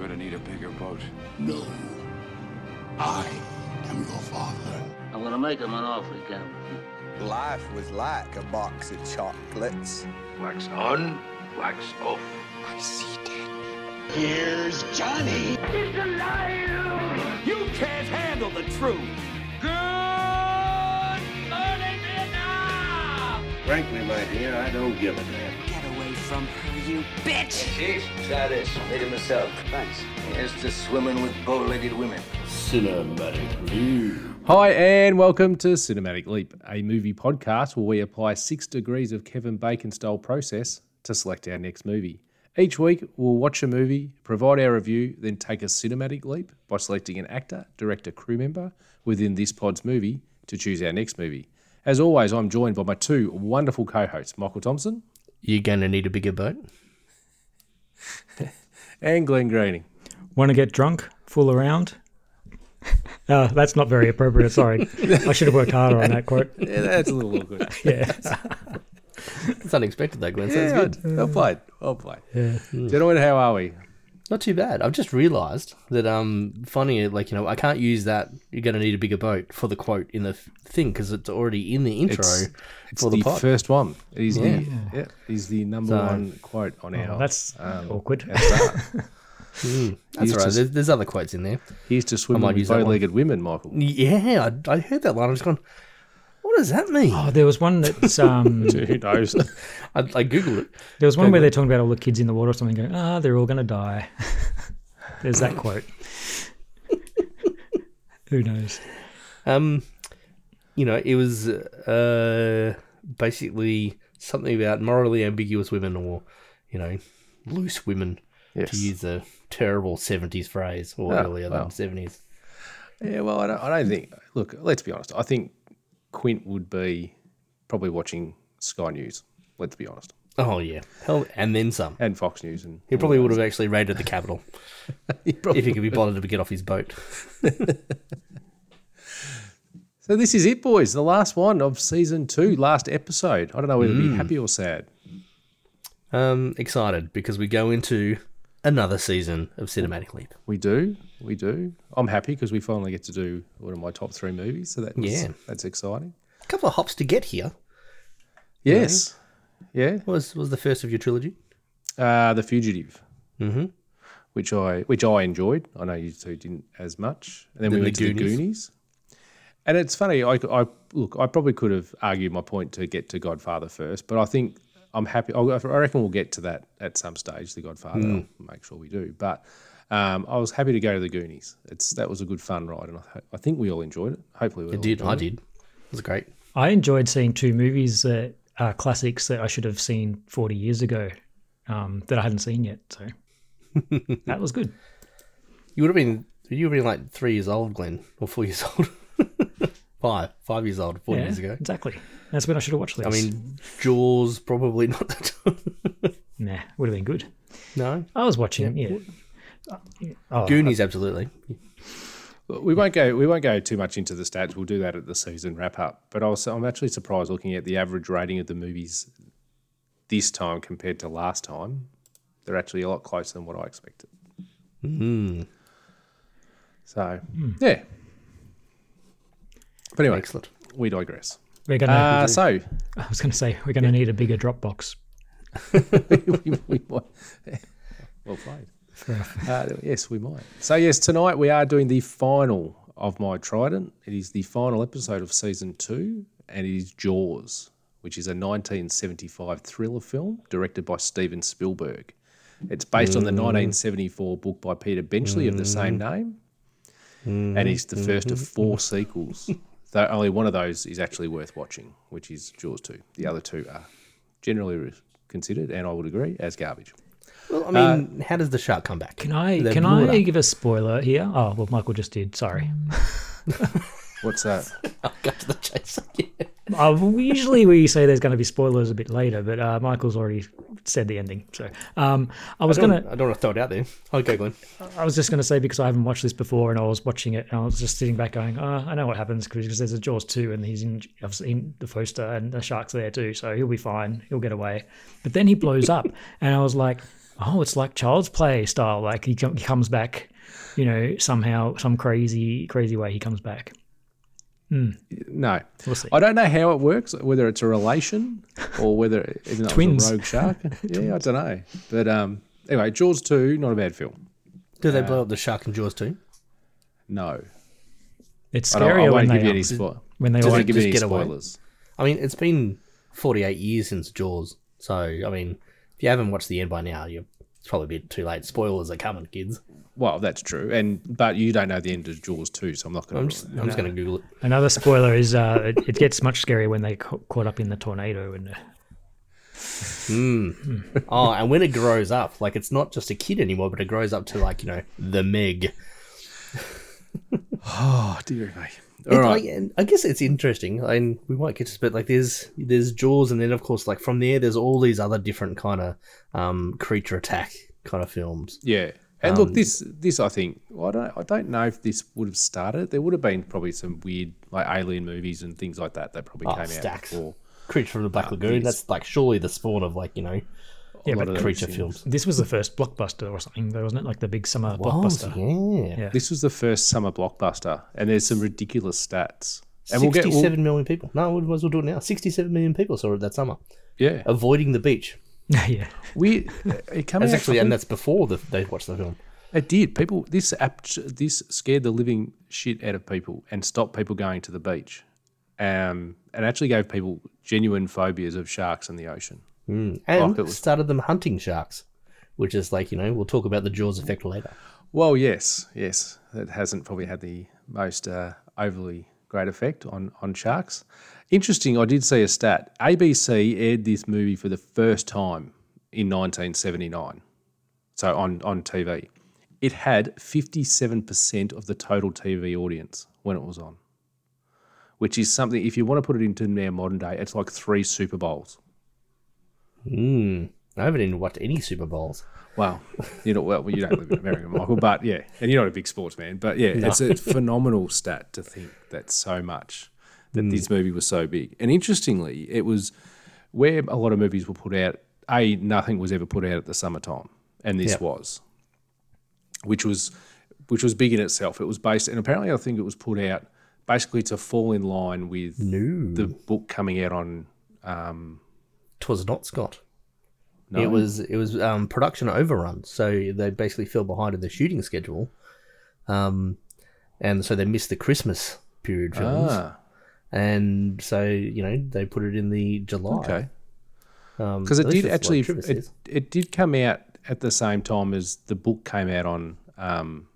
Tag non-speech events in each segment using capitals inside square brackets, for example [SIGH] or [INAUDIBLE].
You're gonna need a bigger boat. No. I am your father. I'm gonna make him an offer he can't refuse. Life was like a box of chocolates. Wax on, wax off. I see dead people. Here's Johnny. It's a liar! You can't handle the truth. Good now! Frankly, my dear, I don't give a damn. Get away from her, you bitch! Chief, try this. Made it myself. Thanks. Here's to swimming with bow-legged women. Cinematic Leap. Hi, and welcome to Cinematic Leap, a movie podcast where we apply six degrees of Kevin Bacon style process to select our next movie. Each week, we'll watch a movie, provide our review, then take a cinematic leap by selecting an actor, director, crew member within this pod's movie to choose our next movie. As always, I'm joined by my two wonderful co hosts, Michael Thompson You're going to need a bigger boat. [LAUGHS] and Glenn Greening. Want to get drunk? Fool around? [LAUGHS] Uh, that's not very appropriate. Sorry. I should have worked harder on that quote. [LAUGHS] Yeah, that's a little awkward. Yeah. It's unexpected though, Glenn. Sounds yeah, good. well played. Well played. Yeah. Gentlemen, how are we? Not too bad. I've just realised that um funny like you know I can't use that. You're going to need a bigger boat for the quote in the thing because it's already in the intro It's, it's for the, the, first one. It is Yeah. the yeah, is the number So- one quote on our. Oh, that's um, awkward. our start. [LAUGHS] Mm, that's used all right. to- There's, there's other quotes in there. Here's to swimming might with use bow-legged women, Michael. Yeah, I, I heard that line. I was going, what does that mean? Oh, there was one that's [LAUGHS] um, Who knows? [LAUGHS] I, I googled it. there was one Go, where they're talking about all the kids in the water or something, going, "Ah, they're all going to die." [LAUGHS] There's that quote. Who knows? Um, you know, it was uh basically something about morally ambiguous women or you know loose women Yes. to use a terrible seventies phrase or Oh, earlier well. than seventies. Yeah, well, I don't, I don't think. Look, let's be honest. I think Quint would be probably watching Sky News. Let's be honest, Oh yeah, hell, and then some. and Fox News, and He probably would have actually raided the Capitol [LAUGHS] He if he could be bothered to get off his boat. [LAUGHS] So this is it, boys. The last one of season two, last episode. I don't know whether to be happy or sad. Um, excited because we go into another season of Cinematic Leap. We do, we do. I'm happy because we finally get to do one of my top three movies. So that's Yeah. that's exciting. A couple of hops to get here. Yes, yeah. What was was the first of your trilogy? Uh, the Fugitive, Mm-hmm. which I which I enjoyed. I know you two didn't as much. And then we went The to the Goonies. Goonies. And it's funny. I, I look. I probably could have argued my point to get to Godfather first, but I think I'm happy. I I reckon we'll get to that at some stage. The Godfather. I'll make sure we do. But um, I was happy to go to the Goonies. It's that was a good fun ride, and I, I think we all enjoyed it. Hopefully, we I all did. I it. did. It was great. I enjoyed seeing two movies that are classics that I should have seen 40 years ago um, that I hadn't seen yet. So [LAUGHS] that was good. You would have been you would have been like three years old, Glenn, or four years [LAUGHS] old. Five. Five years old, four Yeah, years ago. Exactly. That's when I should have watched this. I mean Jaws probably not that [LAUGHS] nah, would have been good. No. I was watching, yeah. Oh, Goonies absolutely. We won't go. We won't go too much into the stats. We'll do that at the season wrap up. But I was, I'm actually surprised looking at the average rating of the movies this time compared to last time. They're actually a lot closer than what I expected. Mm. So yeah. But anyway, Excellent. we digress. we're gonna. Uh, so [LAUGHS] I was going to say we're going to need a bigger Dropbox. we, [LAUGHS] we might. Well played. Uh, yes, we might. So yes, tonight we are doing the final of my Trident. It is the final episode of season two, and it is Jaws, which is a 1975 thriller film directed by Steven Spielberg. It's based on the 1974 book by Peter Benchley of the same name, and it's the first of four sequels. [LAUGHS] Though only one of those is actually worth watching, which is Jaws 2. The other two are generally considered, and I would agree, as garbage. Well, I mean, uh, how does the shark come back? Can I They can I give a spoiler here? Oh well, Michael just did. Sorry. [LAUGHS] What's that? [LAUGHS] I'll go to the chase. Yeah. Uh, usually we say there's going to be spoilers a bit later, but uh, Michael's already said the ending. So um, I was gonna, I don't want to throw it out there. Okay, Glenn. I was just gonna say because I haven't watched this before, and I was watching it, and I was just sitting back going, oh, I know what happens because there's a Jaws two, and he's in, I've seen the poster, and the shark's there too, so he'll be fine, he'll get away. But then he blows up, [LAUGHS] and I was like, Oh, it's like Child's Play style. Like he, com- he comes back, you know, somehow, some crazy, crazy way he comes back. No, We'll see. I don't know how it works. Whether it's a relation or whether it's not Twins. a rogue shark. [LAUGHS] yeah, I don't know. But um, anyway, Jaws two, not a bad film. Do they blow up the shark in Jaws two? No, It's I, don't, I scarier when won't they give you any spoil. when they I Does won't give just any get away? spoilers. I mean, it's been 48 years since Jaws. So, I mean, if you haven't watched the end by now, you're it's probably a bit too late. Spoilers are coming, kids. Well, that's true, and but you don't know the end of Jaws too, so I'm not going I'm to. just, I'm just going to Google it. Another spoiler is uh, it, it gets much scarier when they ca- caught up in the tornado and uh, Oh, and when it grows up, like it's not just a kid anymore, but it grows up to like, you know, the Meg. [SIGHS] Oh dear me. It- All right. like, I guess it's interesting, and we might get to this, but like there's there's Jaws, and then of course, like from there, there's all these other different kind of um, creature attack kind of films. Yeah, and Um, look, this this I think well, I don't I don't know if this would have started. There would have been probably some weird like alien movies and things like that that probably Oh, came stacks. out before. Creature from the Black Lagoon. these- That's like surely the spawn of like you know yeah, lot but creature films. this was the first blockbuster or something, though, wasn't it? Like the big summer Was, blockbuster. yeah. Yeah. This was the first summer blockbuster, and there's some ridiculous stats. And we'll get we'll, million people. No, we might as well do it now. Sixty-seven million people saw it that summer, yeah. avoiding the beach. [LAUGHS] yeah. We it came That's actually, I and that's before the, they watched the film. It did. People, this app, this scared the living shit out of people and stopped people going to the beach, um, and actually gave people genuine phobias of sharks in the ocean. And Like was- started them hunting sharks, which is like you know we'll talk about the Jaws effect later. Well, yes, yes, it hasn't probably had the most uh, overly great effect on on sharks. Interesting. I did see a stat. ABC aired this movie for the first time in 1979, so on on TV. It had 57% of the total TV audience when it was on, which is something. If you want to put it into now modern day, it's like three Super Bowls. Hmm. I haven't even watched any Super Bowls. Well, you know, well, you don't live in America, Michael, but yeah, and you're not a big sports man, but yeah, it's a phenomenal stat to think that so much that this movie was so big. And interestingly, it was where a lot of movies were put out. A, nothing was ever put out at the summertime, and this Yep. was, which was, which was big in itself. It was based, and apparently, I think it was put out basically to fall in line with the book coming out on. Um, Twas not Scott. no, It was it was um, production overrun, so they basically fell behind in the shooting schedule, um, and so they missed the Christmas period films, ah, and so you know they put it in the July. okay. Um, because at it did actually it, it did come out at the same time as the book came out on um,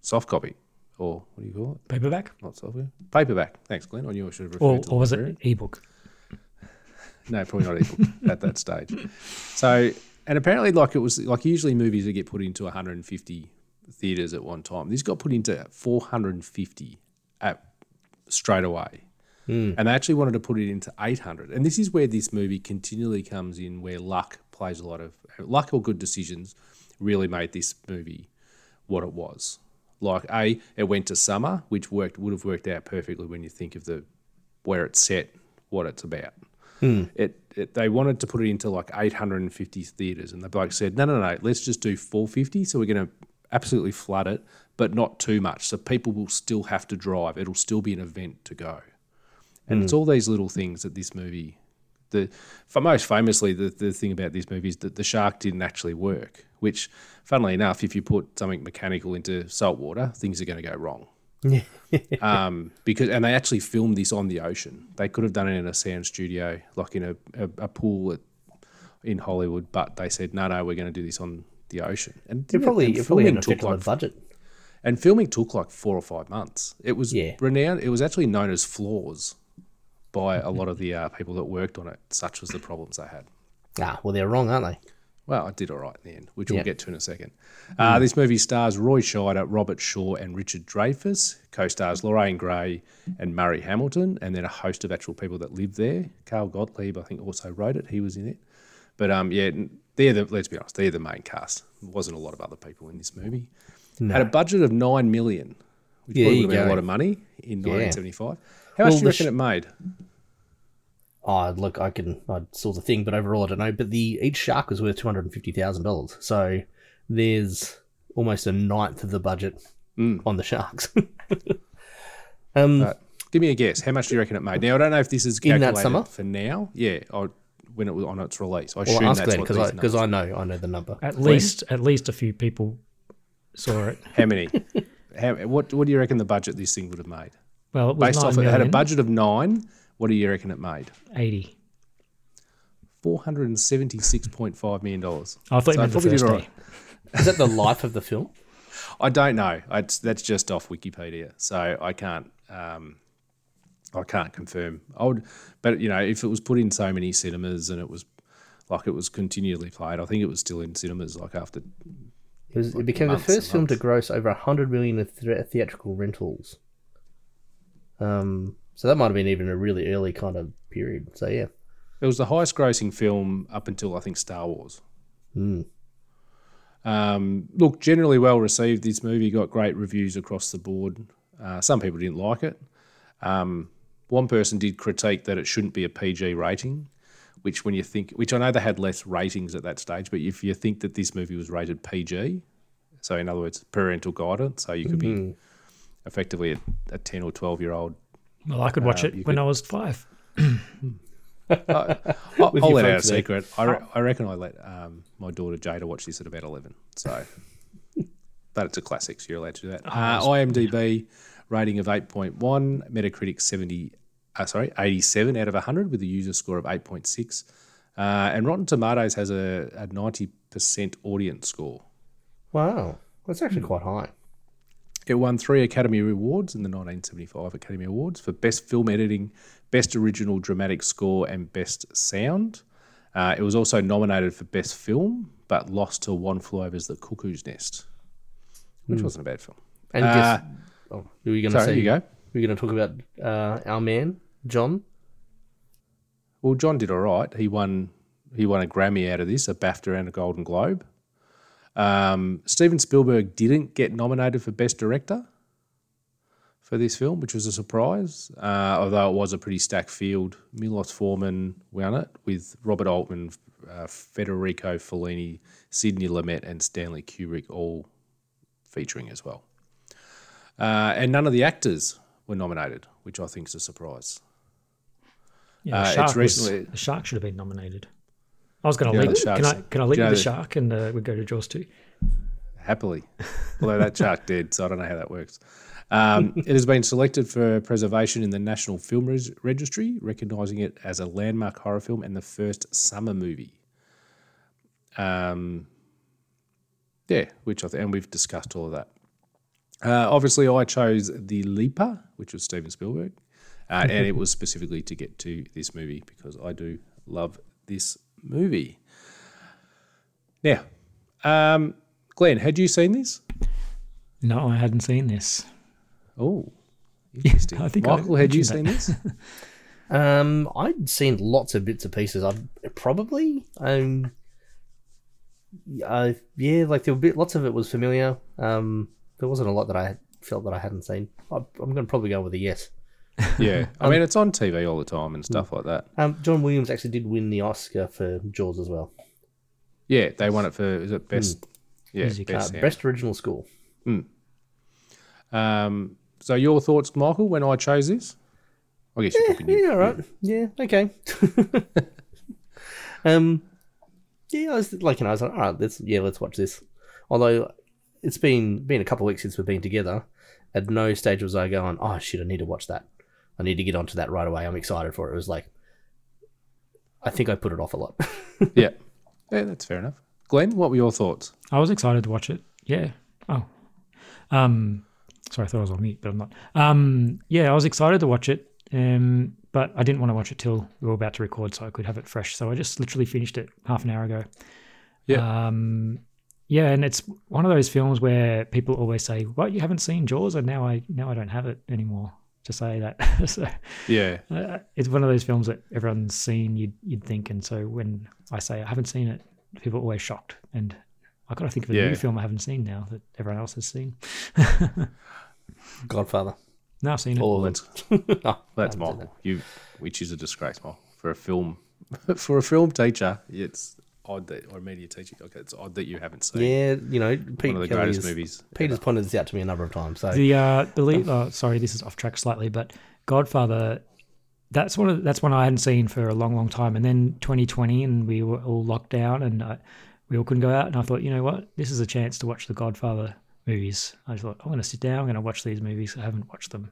soft copy or what do you call it? Paperback? Not soft copy, paperback. Thanks, Glenn. I knew I should have referred Or, to or was it librarian. ebook? [LAUGHS] No, probably not ebook at that stage. So, and apparently, like it was like usually movies that get put into 150 theaters at one time. This got put into 450 at straight away. Hmm. And they actually wanted to put it into 800. And this is where this movie continually comes in, where luck plays a lot of luck or good decisions really made this movie what it was. Like a, it went to summer, which worked would have worked out perfectly when you think of the where it's set, what it's about. Hmm. It, it they wanted to put it into like 850 theaters, and the bloke said, "No, no, no, let's just do 450. So we're going to absolutely flood it, but not too much. So people will still have to drive. It'll still be an event to go." And it's all these little things that this movie, the for most famously, the, the thing about this movie is that the shark didn't actually work. Which, funnily enough, if you put something mechanical into salt water, things are going to go wrong [LAUGHS] um, because and they actually filmed this on the ocean. They could have done it in a sound studio, like in a, a, a pool at, in Hollywood, but they said no, no, we're going to do this on the ocean. And It probably and filming took like budget. and filming took like four or five months. It was Yeah. renowned. It was actually known as flaws by a lot of the uh, people that worked on it. Such was the problems they had. Ah, well they're wrong, aren't they? Well, I did all right in the end, which Yeah. we'll get to in a second. Uh, this movie stars Roy Scheider, Robert Shaw, and Richard Dreyfuss. Co-stars Lorraine Gray and Murray Hamilton, and then a host of actual people that live there. Carl Gottlieb, I think, also wrote it. He was in it. But um, yeah, they're the let's be honest, they're the main cast. There wasn't a lot of other people in this movie. Had a budget of nine million, which Yeah, probably would have been a lot of money in Yeah. 1975. How much Well, do you reckon sh- it made? Oh, look, I can I saw the thing, but overall I don't know. But the each shark was worth two hundred and fifty thousand dollars. So there's almost a ninth of the budget on the sharks. [LAUGHS] um, Right. Give me a guess. How much do you reckon it made? Now I don't know if this is In that calculated summer? for now. Yeah, or when it was on its release. I well, assume ask that's Glenn what because I because I know I know the number. At least at least a few people saw it. [LAUGHS] How many? How, what What do you reckon the budget this thing would have made? Well, it was Based off, nine it had a budget of nine. What do you reckon it made? eighty. Four hundred and seventy six point five million dollars. I thought you meant the first day. right. Is that the life of the film? [LAUGHS] I don't know. It's, that's just off Wikipedia, so I can't. Um, I can't confirm. I would, but you know, if it was put in so many cinemas and it was like it was continually played, I think it was still in cinemas. Like after, It, was, it became the first film to gross over hundred million of the- theatrical rentals. Um, so that might have been even a really early kind of period. So yeah, it was the highest grossing film up until I think Star Wars. Um, look, generally well received. This movie got great reviews across the board. Uh, some people didn't like it. Um, one person did critique that it shouldn't be a PG rating, which when you think, which I know they had less ratings at that stage, but if you think that this movie was rated PG, so in other words, parental guidance, so you could be effectively a, a ten or twelve year old. Well, I could watch Uh, it when could- I was five. [LAUGHS] I'll, I'll let out a secret. I, re- I reckon I let um, my daughter Jada watch this at about eleven. So, [LAUGHS] but it's a classic, so you're allowed to do that. Uh, IMDb rating of eight point one, Metacritic seventy, uh, sorry, eighty seven out of hundred with a user score of eight point six, uh, and Rotten Tomatoes has a a ninety percent audience score. wow, that's actually quite high. It won three Academy Awards in the 1975 Academy Awards for Best Film Editing, Best Original Dramatic Score, and Best Sound. Uh, it was also nominated for Best Film, but lost to One Flew Over the Cuckoo's Nest, which wasn't a bad film. And Uh, guess, oh, who are you going to say? you go. We're going to talk about uh, our man John. Well, John did all right. He won. He won a Grammy out of this, a BAFTA and a Golden Globe. Um, Steven Spielberg didn't get nominated for Best Director for this film, which was a surprise. Uh, although it was a pretty stacked field. Milos Forman won it with Robert Altman, uh, Federico Fellini, Sidney Lumet, and Stanley Kubrick all featuring as well. Uh, and none of the actors were nominated, which I think is a surprise. Yeah, Uh, the it's shark, was, recently- the shark should have been nominated. I was going to Yeah, lead. the Can I can I lead do you know the shark and uh, we go to Jaws two? happily. Although that shark [LAUGHS] did, so I don't know how that works. Um, [LAUGHS] it has been selected for preservation in the National Film Res- Registry, recognising it as a landmark horror film and the first summer movie. Um, yeah, which I th- and we've discussed all of that. Uh, obviously, I chose the Leaper, which was Steven Spielberg, uh, and it was specifically to get to this movie because I do love this movie. Now, um, Glenn, had you seen this? No, I hadn't seen this. Oh, [LAUGHS] interesting. I think I Michael, had you seen this? [LAUGHS] Um, I'd seen lots of bits and pieces. I probably um, uh, yeah, like there were bit, lots of it was familiar. Um, there wasn't a lot that I felt that I hadn't seen. I, I'm going to probably go with a yes. Yeah, [LAUGHS] I mean it's on TV all the time and stuff like that. Um, John Williams actually did win the Oscar for Jaws as well. Yeah, they won it for is it best? Yeah, Music, best. Sound. best original score. Um, so your thoughts, Michael, when I chose this? I guess you're talking. Yeah, all right. Yeah, okay. [LAUGHS] um, yeah, I was like, you know, I was like, all right, let's yeah, let's watch this. Although it's been been a couple of weeks since we've been together, at no stage was I going, oh shit, I need to watch that. I need to get onto that right away. I'm excited for it. It was like, I think I put it off a lot. [LAUGHS] yeah, yeah, that's fair enough. Glenn, what were your thoughts? I was excited to watch it. Yeah. Oh. Um. Sorry, I thought I was on mute, but I'm not. Um. Yeah, I was excited to watch it. Um. But I didn't want to watch it till we were about to record, so I could have it fresh. So I just literally finished it half an hour ago. Yeah. Um. Yeah, and it's one of those films where people always say, "What you haven't seen Jaws?" And now I now I don't have it anymore to say that. [LAUGHS] so Yeah, uh, it's one of those films that everyone's seen. You'd you'd think, and so when I say I haven't seen it, people are always shocked. And I got to think of a Yeah. new film I haven't seen now that everyone else has seen. [LAUGHS] Godfather. Now I've seen it. All of that's it. Oh, that's I haven't Michael. You, which is a disgrace, Michael. for a film [LAUGHS] for a film teacher. It's odd that or media teacher. Okay, it's odd that you haven't seen. Yeah, you know, Pete of the Kelly greatest is- movies Peter's pointed this out to me a number of times. So The uh, the lead, oh, sorry, this is off track slightly, but Godfather. That's one. Of, that's one I hadn't seen for a long, long time. And then 2020, and we were all locked down, and uh, we all couldn't go out. And I thought, you know what, this is a chance to watch the Godfather movies. I thought I'm going to sit down, I'm going to watch these movies. I haven't watched them.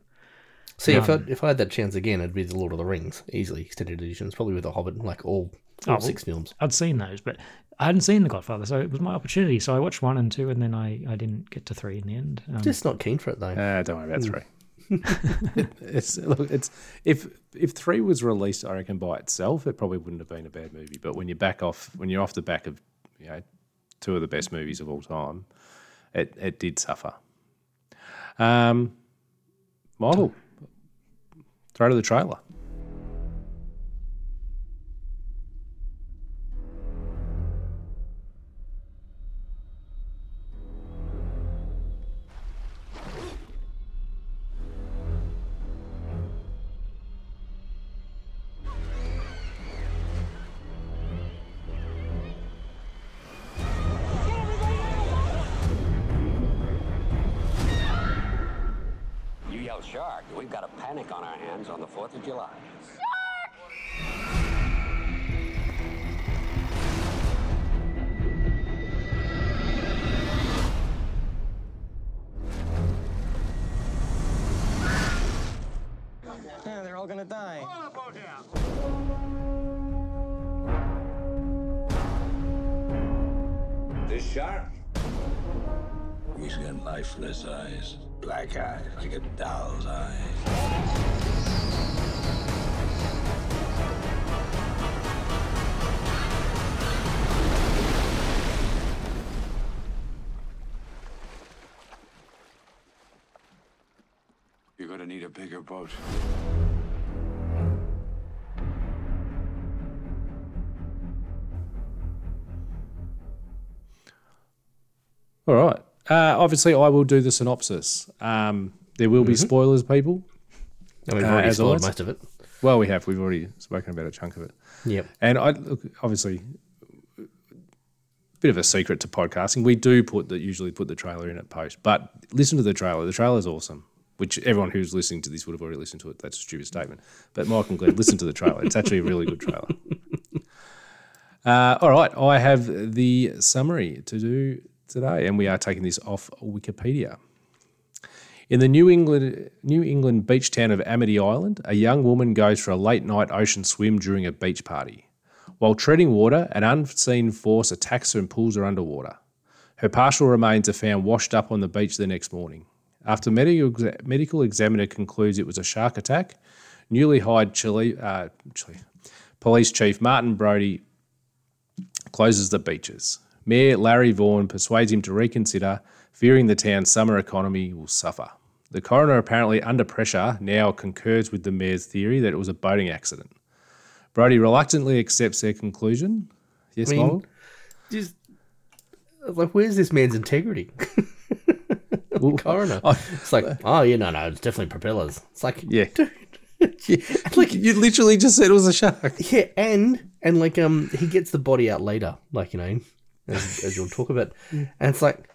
see, if I, if I had that chance again, it'd be the Lord of the Rings, easily extended editions, probably with the Hobbit, like all, all Oh, six films. I'd seen those, but I hadn't seen the Godfather, so it was my opportunity. So I watched one and two, and then I, I didn't get to three in the end. Um, Just not keen for it though. Uh, don't worry about three. [LAUGHS] it's look, it's if if three was released, I reckon by itself, it probably wouldn't have been a bad movie. But when you're back off, when you're off the back of you know two of the best movies of all time, it it did suffer. Um, Michael, throw to the trailer. This shark? He's got lifeless eyes, black eyes, like a doll's eyes. You're gonna need a bigger boat. Uh, obviously, I will do the synopsis. Um, there will be spoilers, people. And we've Uh, already as spoiled always. most of it. Well, we have. We've already spoken about a chunk of it. Yep. And I look obviously bit of a secret to podcasting. We do put the usually put the trailer in at post, but listen to the trailer. The trailer is awesome. Which everyone who's listening to this would have already listened to it. That's a stupid statement. But Mike and Glenn, listen to the trailer. It's actually a really good trailer. [LAUGHS] Uh, all right, I have the summary to do today, and we are taking this off Wikipedia. In the New England New England beach town of Amity Island, a young woman goes for a late night ocean swim during a beach party. While treading water, an unseen force attacks her and pulls her underwater. Her partial remains are found washed up on the beach the next morning. After medical, medical examiner concludes it was a shark attack, newly hired Chile, uh, Chile, police chief Martin Brody closes the beaches. Mayor Larry Vaughan persuades him to reconsider, fearing the town's summer economy will suffer. The coroner, apparently under pressure, now concurs with the mayor's theory that it was a boating accident. Brody reluctantly accepts their conclusion. Yes, I mean, Michael? Just like, where's this man's integrity? [LAUGHS] Coroner. It's like, oh, yeah, no, no, it's definitely propellers. It's like, Yeah. [LAUGHS] dude. yeah. Like you literally just said it was a shark. Yeah, and and like um, he gets the body out later, like you know, as, as you'll talk about, [LAUGHS] and it's like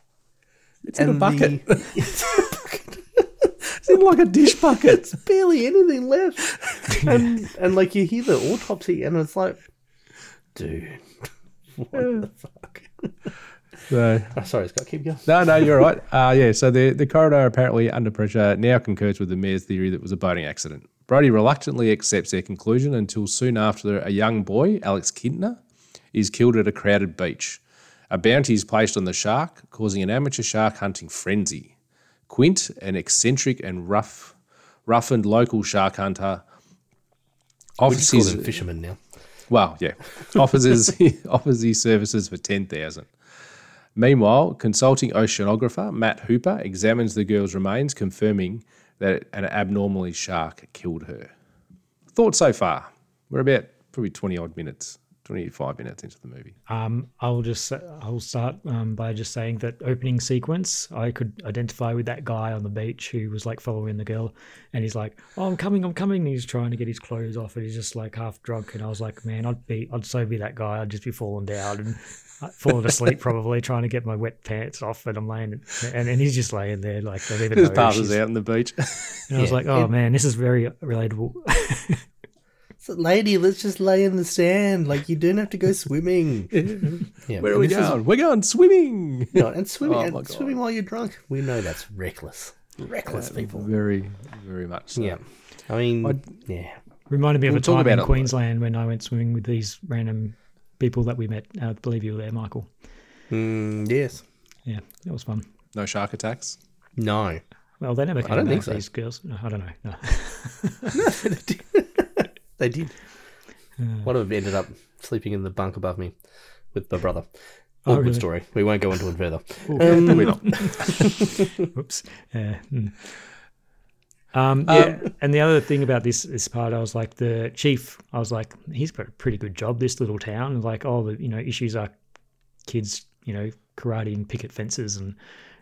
It's in [LAUGHS] [LAUGHS] a bucket. the- It's in like a dish bucket. It's barely anything left, and and like you hear the autopsy, and it's like, dude, what the fuck? So, Oh, sorry, Scott, keep going. no, no, you're right. Uh, yeah, so the, the coroner, apparently under pressure, now concurs with the mayor's theory that it was a boating accident. Brody reluctantly accepts their conclusion until soon after a young boy, Alex Kintner, is killed at a crowded beach. A bounty is placed on the shark, causing an amateur shark hunting frenzy. Quint, an eccentric and rough, roughened local shark hunter, offers his, them fishermen now. well, yeah, offers his offers his services for ten thousand. Meanwhile, consulting oceanographer Matt Hooper examines the girl's remains, confirming that an abnormally shark killed her. Thoughts so far? We're about probably twenty odd minutes, 25 minutes into the movie. Um, I'll just I'll start um, by just saying that opening sequence, I could identify with that guy on the beach who was like following the girl, and he's like, "Oh, I'm coming, I'm coming." And he's trying to get his clothes off, and he's just like half drunk. And I was like, "Man, I'd be, I'd so be that guy. I'd just be falling down and falling asleep, probably trying to get my wet pants off." And I'm laying, and, and he's just laying there like don't even Just know. passes out on the beach. And I was Yeah, like, "Oh it- man, this is very relatable." [LAUGHS] So, lady, let's just lay in the sand. Like you don't have to go swimming. [LAUGHS] yeah, Where are and we this is- going? We're going swimming. you know, and [LAUGHS] swimming, Oh and swimming while you're drunk. We know that's reckless. Reckless people. Very, very much so. Yeah, I mean, I'd- yeah. Reminded me of We'll a time about in. Queensland when I went swimming with these random people that we met. I believe you were there, Michael. Mm, yes. Yeah, it was fun. No shark attacks. No. Well, they never came don't back, think so. these girls. No, I don't know. No. [LAUGHS] They did. One of them ended up sleeping in the bunk above me with my brother. Oh, Awkward really? story. We won't go into it further. We're not. [LAUGHS] Oops. Yeah. mm. Um, yeah, and the other thing about this this part, I was like, the chief, I was like, he's got a pretty good job. This little town, like, all the you know issues are kids, you know, karate and picket fences, and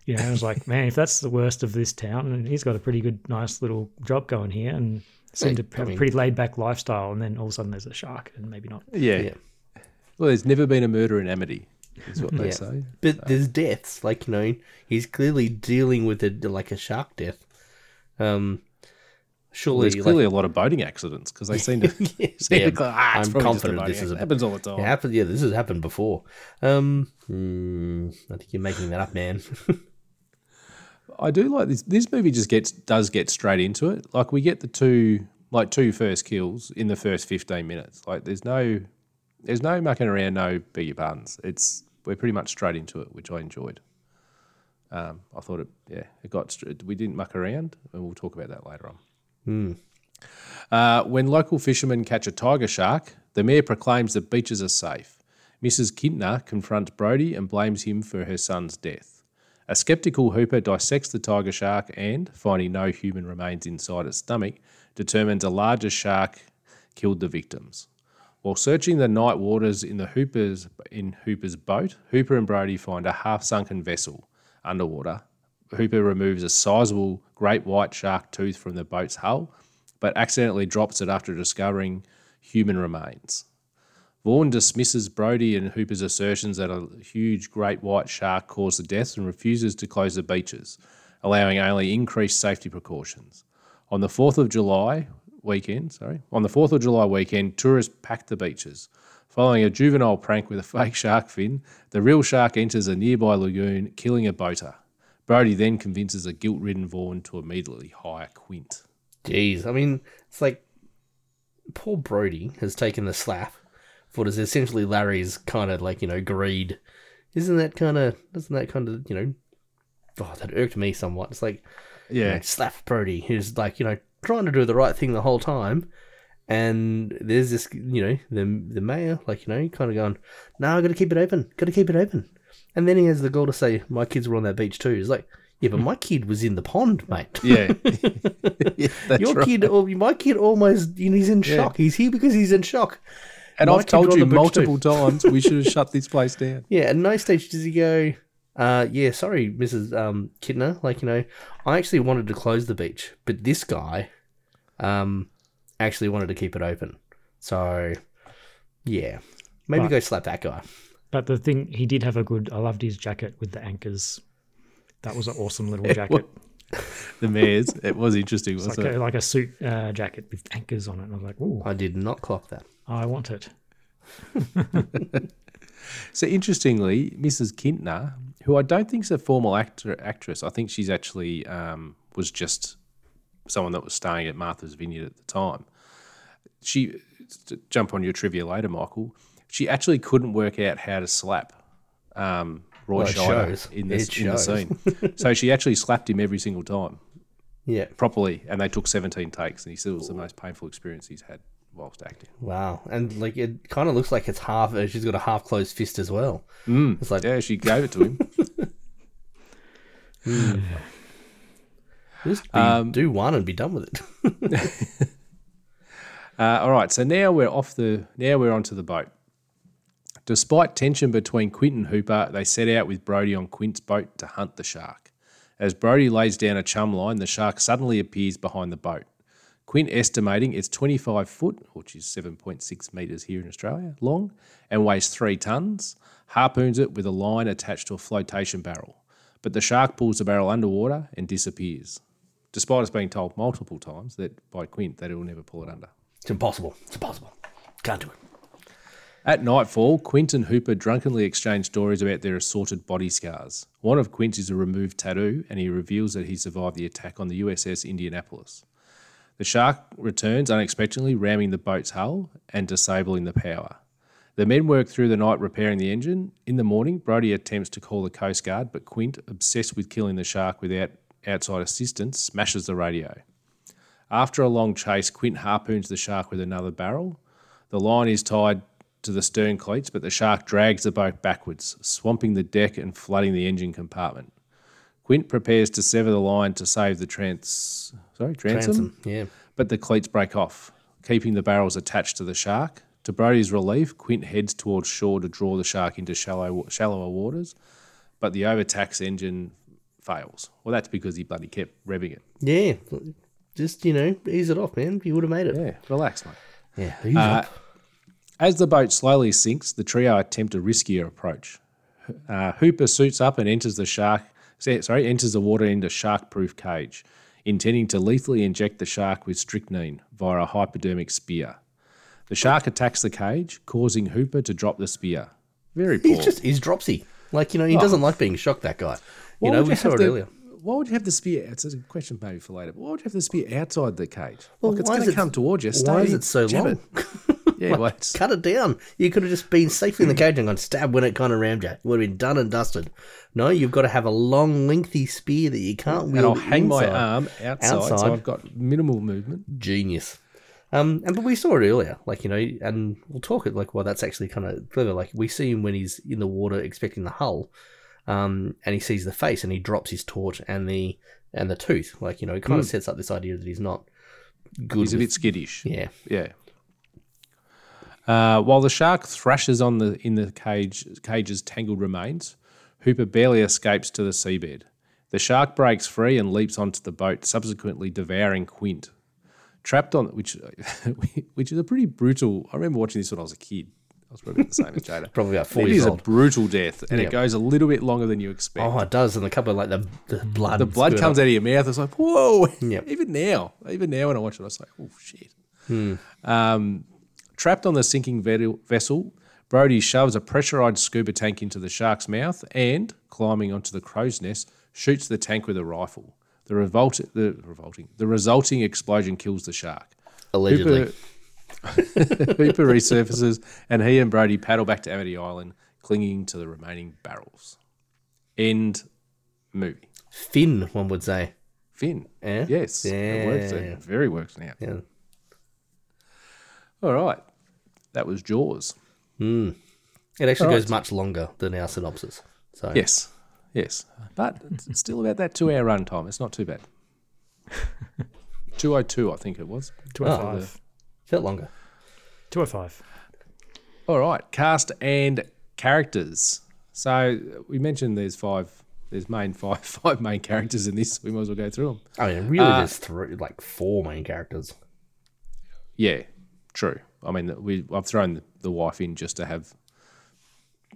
you know, I was like, [LAUGHS] man, if that's the worst of this town, and he's got a pretty good, nice little job going here, and seemed Hey, to I have mean- a pretty laid back lifestyle, and then all of a sudden there's a shark, and maybe not. Yeah. Yeah. Well, there's never been a murder in Amity, is what they Yeah. say. But there's deaths. Like, you know, he's clearly dealing with a like a shark death. Um, surely, There's clearly like, a lot of boating accidents because they seem to. Yeah, [LAUGHS] [LAUGHS] seem yeah, go, "Ah, I'm probably just a confident this is a, happens all the time. It happened, yeah, this has happened before. Um, hmm, I think you're making that up, man. [LAUGHS] I do like this. This movie just gets does get straight into it. Like we get the two like two first kills in the first fifteen minutes. Like there's no there's no mucking around, no beg your pardons. It's we're pretty much straight into it, which I enjoyed. Um, I thought it yeah it got. We didn't muck around, and we'll talk about that later on. Uh, when local fishermen catch a tiger shark, the mayor proclaims that beaches are safe. Mrs. Kintner confronts Brody and blames him for her son's death. A skeptical Hooper dissects the tiger shark and, finding no human remains inside its stomach, determines a larger shark killed the victims. While searching the night waters in the Hooper's in Hooper's boat, Hooper and Brody find a half-sunken vessel underwater. Hooper removes a sizable great white shark tooth from the boat's hull, but accidentally drops it after discovering human remains. Vaughan dismisses Brody and Hooper's assertions that a huge great white shark caused the deaths and refuses to close the beaches, allowing only increased safety precautions. On the 4th of July weekend, sorry, on the 4th of July weekend, tourists packed the beaches. Following a juvenile prank with a [LAUGHS] fake shark fin, the real shark enters a nearby lagoon, killing a boater. Brody then convinces a guilt-ridden Vaughan to immediately hire Quint. Jeez, I mean, it's like poor Brody has taken the slap what is essentially Larry's kind of like you know greed. Isn't that kind of? Doesn't that kind of you know? Oh, that irked me somewhat. It's like you Yeah, know, slap Brody, who's like you know trying to do the right thing the whole time, and there's this you know the the mayor like you know kind of going, no, I got to keep it open, got to keep it open, and then he has the goal to say my kids were on that beach too. He's like. Yeah, but hmm. my kid was in the pond, mate. yeah, [LAUGHS] [LAUGHS] yeah Your right. kid, my kid, almost you know, he's in Yeah. shock. He's here because he's in shock. And My I've told you on too. multiple [LAUGHS] times we should have shut this place down. [LAUGHS] Yeah, at no stage does he go, uh, yeah, sorry, Mrs. Um, Kintner. Like, you know, I actually wanted to close the beach, but this guy um, actually wanted to keep it open. So, yeah. Maybe Right. go slap that guy. But the thing, he did have a good. I loved his jacket with the anchors. That was an awesome little [LAUGHS] jacket. [LAUGHS] The mayor's. It was interesting, It's wasn't like it? a, like a suit uh, jacket with anchors on it. And I was like, "Ooh, I did not clock that. I want it." [LAUGHS] So interestingly, Mrs. Kintner, who I don't think is a formal actor actress, I think she's actually um, was just someone that was staying at Martha's Vineyard at the time. She to jump on your trivia later, Michael. She actually couldn't work out how to slap um, Roy Well, shows. in in the scene. [LAUGHS] so she actually slapped him every single time Yeah. properly, and they took 17 takes, and he said it was the most painful experience he's had whilst acting. Wow. And, like, it kind of looks like it's half, uh, she's got a half closed fist as well. Mm. It's like, Yeah, she gave it to him. [LAUGHS] just be, Um, do one and be done with it. [LAUGHS] Uh, all right, so now we're off the now we're onto the boat. Despite tension between Quint and Hooper, they set out with Brody on Quint's boat to hunt the shark. As Brody lays down a chum line, the shark suddenly appears behind the boat. Quint estimating it's 25 foot, which is 7.6 metres here in Australia, long, and weighs three tonnes, harpoons it with a line attached to a flotation barrel. But the shark pulls the barrel underwater and disappears, despite us being told multiple times that by Quint that it will never pull it under. It's impossible. It's impossible. Can't do it. At nightfall, Quint and Hooper drunkenly exchange stories about their assorted body scars. One of Quint's is a removed tattoo, and he reveals that he survived the attack on the USS Indianapolis. The shark returns unexpectedly, ramming the boat's hull and disabling the power. The men work through the night repairing the engine. In the morning, Brody attempts to call the Coast Guard, but Quint, obsessed with killing the shark without outside assistance, smashes the radio. After a long chase, Quint harpoons the shark with another barrel. The line is tied to the stern cleats, but the shark drags the boat backwards, swamping the deck and flooding the engine compartment. Quint prepares to sever the line to save the trans sorry transom, Transom, yeah. but the cleats break off, keeping the barrels attached to the shark. To Brody's relief, Quint heads towards shore to draw the shark into shallow, shallower waters, but the overtaxed engine fails. Well, that's because he bloody kept revving it. Yeah. Just, you know, ease it off, man. You would have made it. Yeah, relax, mate. Yeah. ease Uh. As the boat slowly sinks, the trio attempt a riskier approach. Uh, Hooper suits up and enters the shark. Sorry, enters the water into shark-proof cage, intending to lethally inject the shark with strychnine via a hypodermic spear. The shark attacks the cage, causing Hooper to drop the spear. Very poor. He's just, he's dropsy. Like, you know, he Oh. doesn't like being shocked, that guy. Why You know, we saw it earlier. Why would you have the spear? It's a question maybe for later. But why would you have the spear outside the cage? Well, like it's going to come towards you. Why is it so long? it. [LAUGHS] [LAUGHS] Yeah, well, it's- Cut it down. You could have just been safely in the cage and gone stab when it kind of rammed you. It would have been done and dusted. No, you've got to have a long, lengthy spear that you can't wield. and I'll hang my arm outside, so I've got minimal movement. Genius. Um, and but we saw it earlier, like you know, and we'll talk it like well, that's actually kind of clever. Like we see him when he's in the water expecting the hull, um, and he sees the face and he drops his torch and the and the tooth. Like you know, it kind of Hmm. sets up this idea that he's not good. He's a bit skittish. Yeah. Yeah. Uh, while the shark thrashes on the in the cage cage's tangled remains, Hooper barely escapes to the seabed. The shark breaks free and leaps onto the boat, subsequently devouring Quint. Trapped on which [LAUGHS] which is a pretty brutal. I remember watching this when I was a kid. I was probably the same as Jada. [LAUGHS] Probably about four It years is old. a brutal death, and Yeah. it goes a little bit longer than you expect. Oh, it does, and a couple of like the the blood. the blood comes up. out of your mouth. It's like whoa. Yep. [LAUGHS] Even now, even now when I watch it, I was like, oh shit. Hmm. Um, trapped on the sinking vessel, Brody shoves a pressurized scuba tank into the shark's mouth and, climbing onto the crow's nest, shoots the tank with a rifle. The revolt, the revolting, the resulting explosion kills the shark. Allegedly. Hooper, [LAUGHS] Hooper resurfaces, and he and Brody paddle back to Amity Island, clinging to the remaining barrels. End movie. Fin, one would say. Fin. Yeah? Yes. It works. It very works now. Yeah. All right. That was Jaws. It actually All goes much longer than our synopsis. So Yes. Yes. But it's still about that two hour run time. It's not too bad. [LAUGHS] 202, I think it was. 205. felt longer. 205. All right. Cast and characters. So we mentioned there's five. There's main [LAUGHS] five five main characters in this. We might as well go through them. I mean, really, Uh, there's three, like four main characters. Yeah, true. I mean, we I've thrown the, the wife in just to have,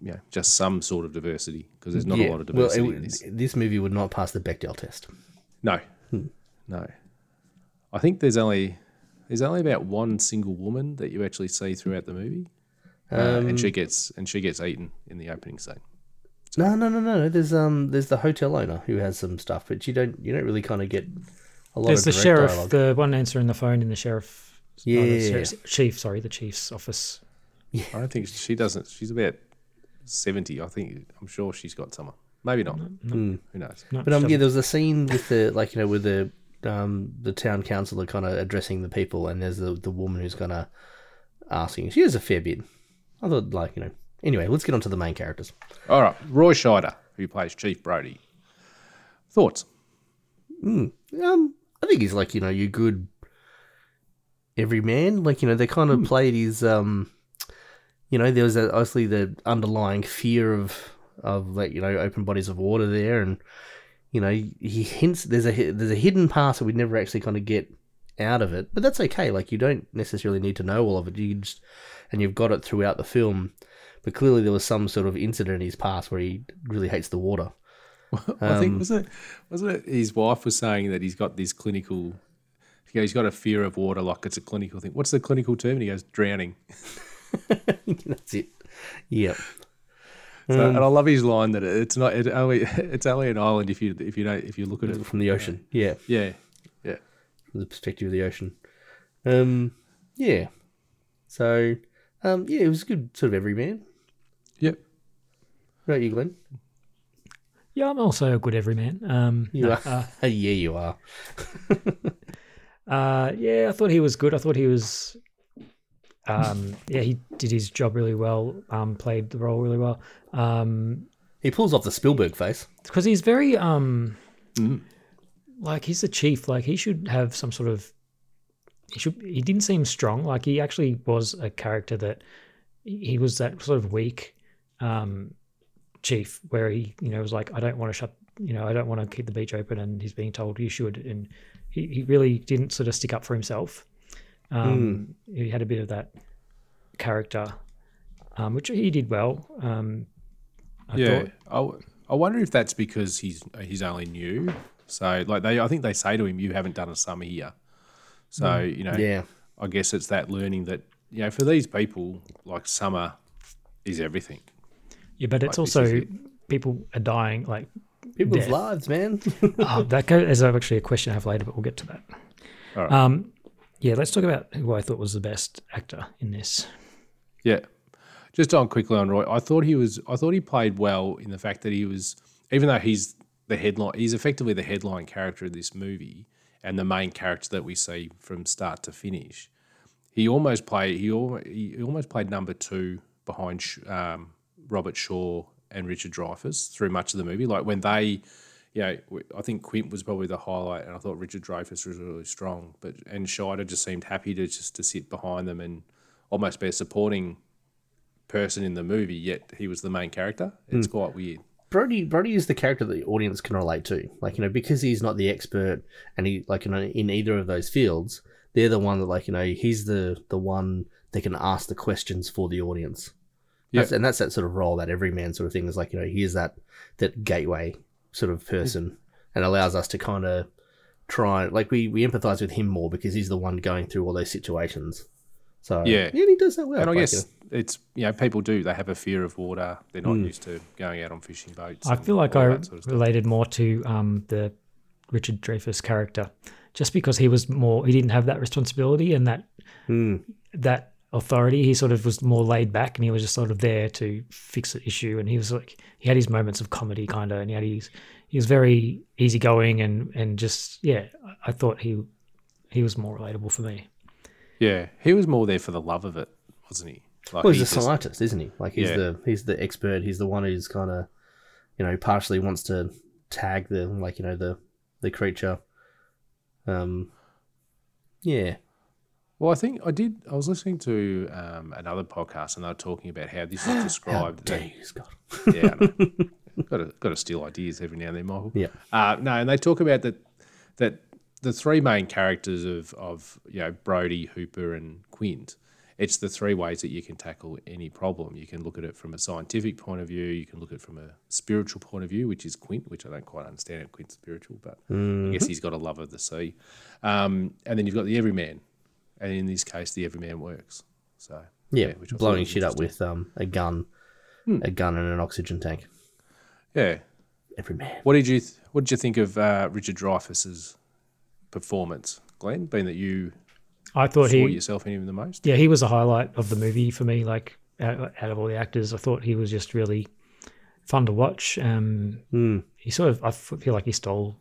you know, just some sort of diversity because there's not a lot of well, diversity it in this. this movie would not pass the Bechdel test. No, Hmm. no. I think there's only there's only about one single woman that you actually see throughout the movie, uh, Um, and she gets and she gets eaten in the opening scene. No, no, no, no. There's um, there's the hotel owner who has some stuff, but you don't, you don't really kind of get a lot There's of the sheriff, dialogue. the one answering the phone in the sheriff. Oh, the Yeah. sheriff's- chief, sorry, the chief's office. Yeah. I don't think she doesn't. She's about seventy. I think I'm sure she's got someone. Maybe not. Hmm. Who knows? No, But um, yeah, there was a scene with the like you know with the um the town councillor kind of addressing the people, and there's the the woman who's kind of asking. She has a fair bit. I thought like you know. Anyway, let's get on to the main characters. All right, Roy Scheider, who plays Chief Brody. Thoughts? Um, I think he's like you know your good every man. Like you know they kind of played his um you know, there was a, obviously the underlying fear of of like you know open bodies of water there, and you know he hints there's a there's a hidden part that we'd never actually kind of get out of it, but that's okay. Like you don't necessarily need to know all of it. You just and you've got it throughout the film. But clearly, there was some sort of incident in his past where he really hates the water. [LAUGHS] I think Um, wasn't it wasn't it his wife was saying that he's got this clinical he goes, he's got a fear of water like it's a clinical thing. What's the clinical term? And he goes, drowning. [LAUGHS] That's it. Yep. So, Um, and I love his line that it's not it only [LAUGHS] it's only an island if you if you don't if you look at it from the ocean. Yeah. Yeah. Yeah. From the perspective of the ocean. Um, yeah. So, um, yeah, it was a good sort of everyman. Yep. What about you, Glenn? Yeah, I'm also a good everyman. Um, You no, are. uh, [LAUGHS] yeah, you are. Uh, yeah, I thought he was good. I thought he was, um, yeah, he did his job really well. Um, played the role really well. Um, he pulls off the Spielberg face because he's very um, like he's the chief. Like he should have some sort of. He should. He didn't seem strong. Like he actually was a character that he was that sort of weak um, chief, where he you know was like, I don't want to shut. You know, I don't want to keep the beach open, and he's being told you should, and he, he really didn't sort of stick up for himself. Um, He had a bit of that character, um, which he did well. Um, I yeah, thought. I, w- I wonder if that's because he's he's only new. So like they, I think they say to him, "You haven't done a summer here." So Mm. you know, Yeah. I guess it's that learning that you know for these people, like summer is everything. Yeah, but it's Like, this also is people are dying. Like People's death. lives, man. [LAUGHS] oh, that go, is actually a question I have later, but we'll get to that. Right. Um, yeah, let's talk about who I thought was the best actor in this. Yeah. Just on quickly on Roy, I thought he was I thought he played well in the fact that he was even though he's the headline he's effectively the headline character of this movie and the main character that we see from start to finish. He almost played he, al- he almost played number 2 behind um, Robert Shaw and Richard Dreyfuss through much of the movie like when they you know, I think Quint was probably the highlight, and I thought Richard Dreyfuss was really strong. But and Scheider just seemed happy to just to sit behind them and almost be a supporting person in the movie, yet he was the main character. It's hmm. quite weird. Brody Brody is the character that the audience can relate to. Like, you know, because he's not the expert and he like you know in either of those fields, they're the one that like, you know, he's the the one that can ask the questions for the audience. Yeah. That's, and that's that sort of role that every man sort of thing is like, you know, he's that that gateway sort of person and allows us to kind of try like we we empathize with him more because he's the one going through all those situations. So Yeah. yeah, he does that well. and I like, guess you know. it's you know people do they have a fear of water. They're not used to going out on fishing boats. I feel like I sort of related more to um, the Richard Dreyfuss character, just because he was more. He didn't have that responsibility and that Hmm. that authority. He sort of was more laid back, and he was just sort of there to fix the issue. And he was like, he had his moments of comedy, kind of, and he had his. He was very easygoing and and just yeah. I- I thought he he was more relatable for me. Yeah, he was more there for the love of it, wasn't he? Like Well, he's he a scientist, isn't he? Like he's Yeah. the he's the expert. He's the one who's kind of, you know, partially wants to tag the like you know the the creature. Um. Yeah. Well, I think I did. I was listening to um, another podcast, and they were talking about how this is [GASPS] described. dare you, Scott. [LAUGHS] yeah, got to got to steal ideas every now and then, Michael. Yeah. Uh, no, and they talk about that that the three main characters of of you know Brody, Hooper, and Quint. It's the three ways that you can tackle any problem. You can look at it from a scientific point of view. You can look at it from a spiritual point of view, which is Quint, which I don't quite understand how Quint's spiritual, but I guess he's got a love of the sea. Um, and then you've got the everyman, and in this case, the everyman works. So Yeah. which I blowing shit up with um a gun, Hmm. a gun and an oxygen tank. yeah. everyman. What did you th- What did you think of uh, Richard Dreyfuss's performance, Glenn? Being that you I thought saw he yourself in him the most. yeah, he was a highlight of the movie for me. Like out, out of all the actors, I thought he was just really fun to watch. Um, Hmm. He sort of, I feel like he stole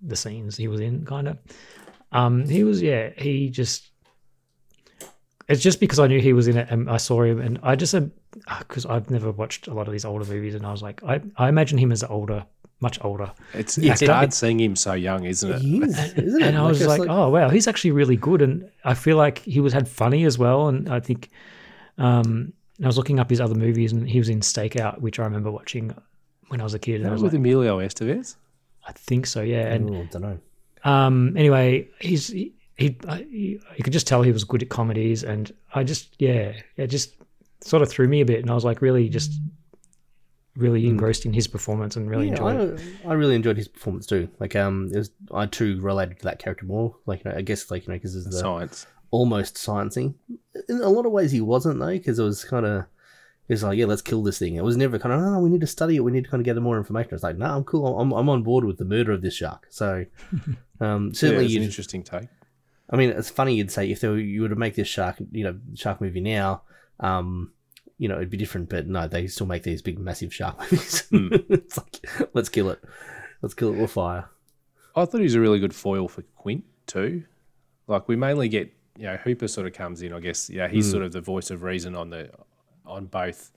the scenes he was in, kind of. Um, he was, yeah, he just. It's just because I knew he was in it and I saw him, and I just because I've never watched a lot of these older movies, and I was like, I, I imagine him as older, much older. It's, Yeah. it's hard seeing him so young, isn't it? He is, [LAUGHS] isn't it? and I was it's like, oh wow, he's actually really good, and I feel like he was had funny as well, and I think, um, and I was looking up his other movies, and he was in Stakeout, which I remember watching when I was a kid. And I That was was with like, Emilio Estevez. I think so, yeah. And I don't know. um, anyway, he's he, he, I- he you could just tell he was good at comedies, and I just yeah, it just sort of threw me a bit, and I was like really just really engrossed in his performance and really Hmm. Yeah, enjoyed. it. I, I really enjoyed his performance too. Like, um, it was, I too related to that character more. Like, you know, I guess, like, you know, because it's the Science. almost sciencey. In a lot of ways, he wasn't though, because it was kind of. It was like, yeah, let's kill this thing. It was never kind of, no, no, we need to study it. We need to kind of gather more information. It's like, no, I'm cool. I'm, I'm on board with the murder of this shark. So, [LAUGHS] um, Yeah, certainly, it's an interesting take. I mean, it's funny you'd say if were, you were to make this shark, you know, shark movie now, um, you know, it'd be different. But no, they still make these big, massive shark [LAUGHS] movies. it's like, let's kill it, let's kill it with fire. I thought he was a really good foil for Quint too. Like we mainly get, you know, Hooper sort of comes in. I guess, yeah, he's Mm. sort of the voice of reason on the, on both,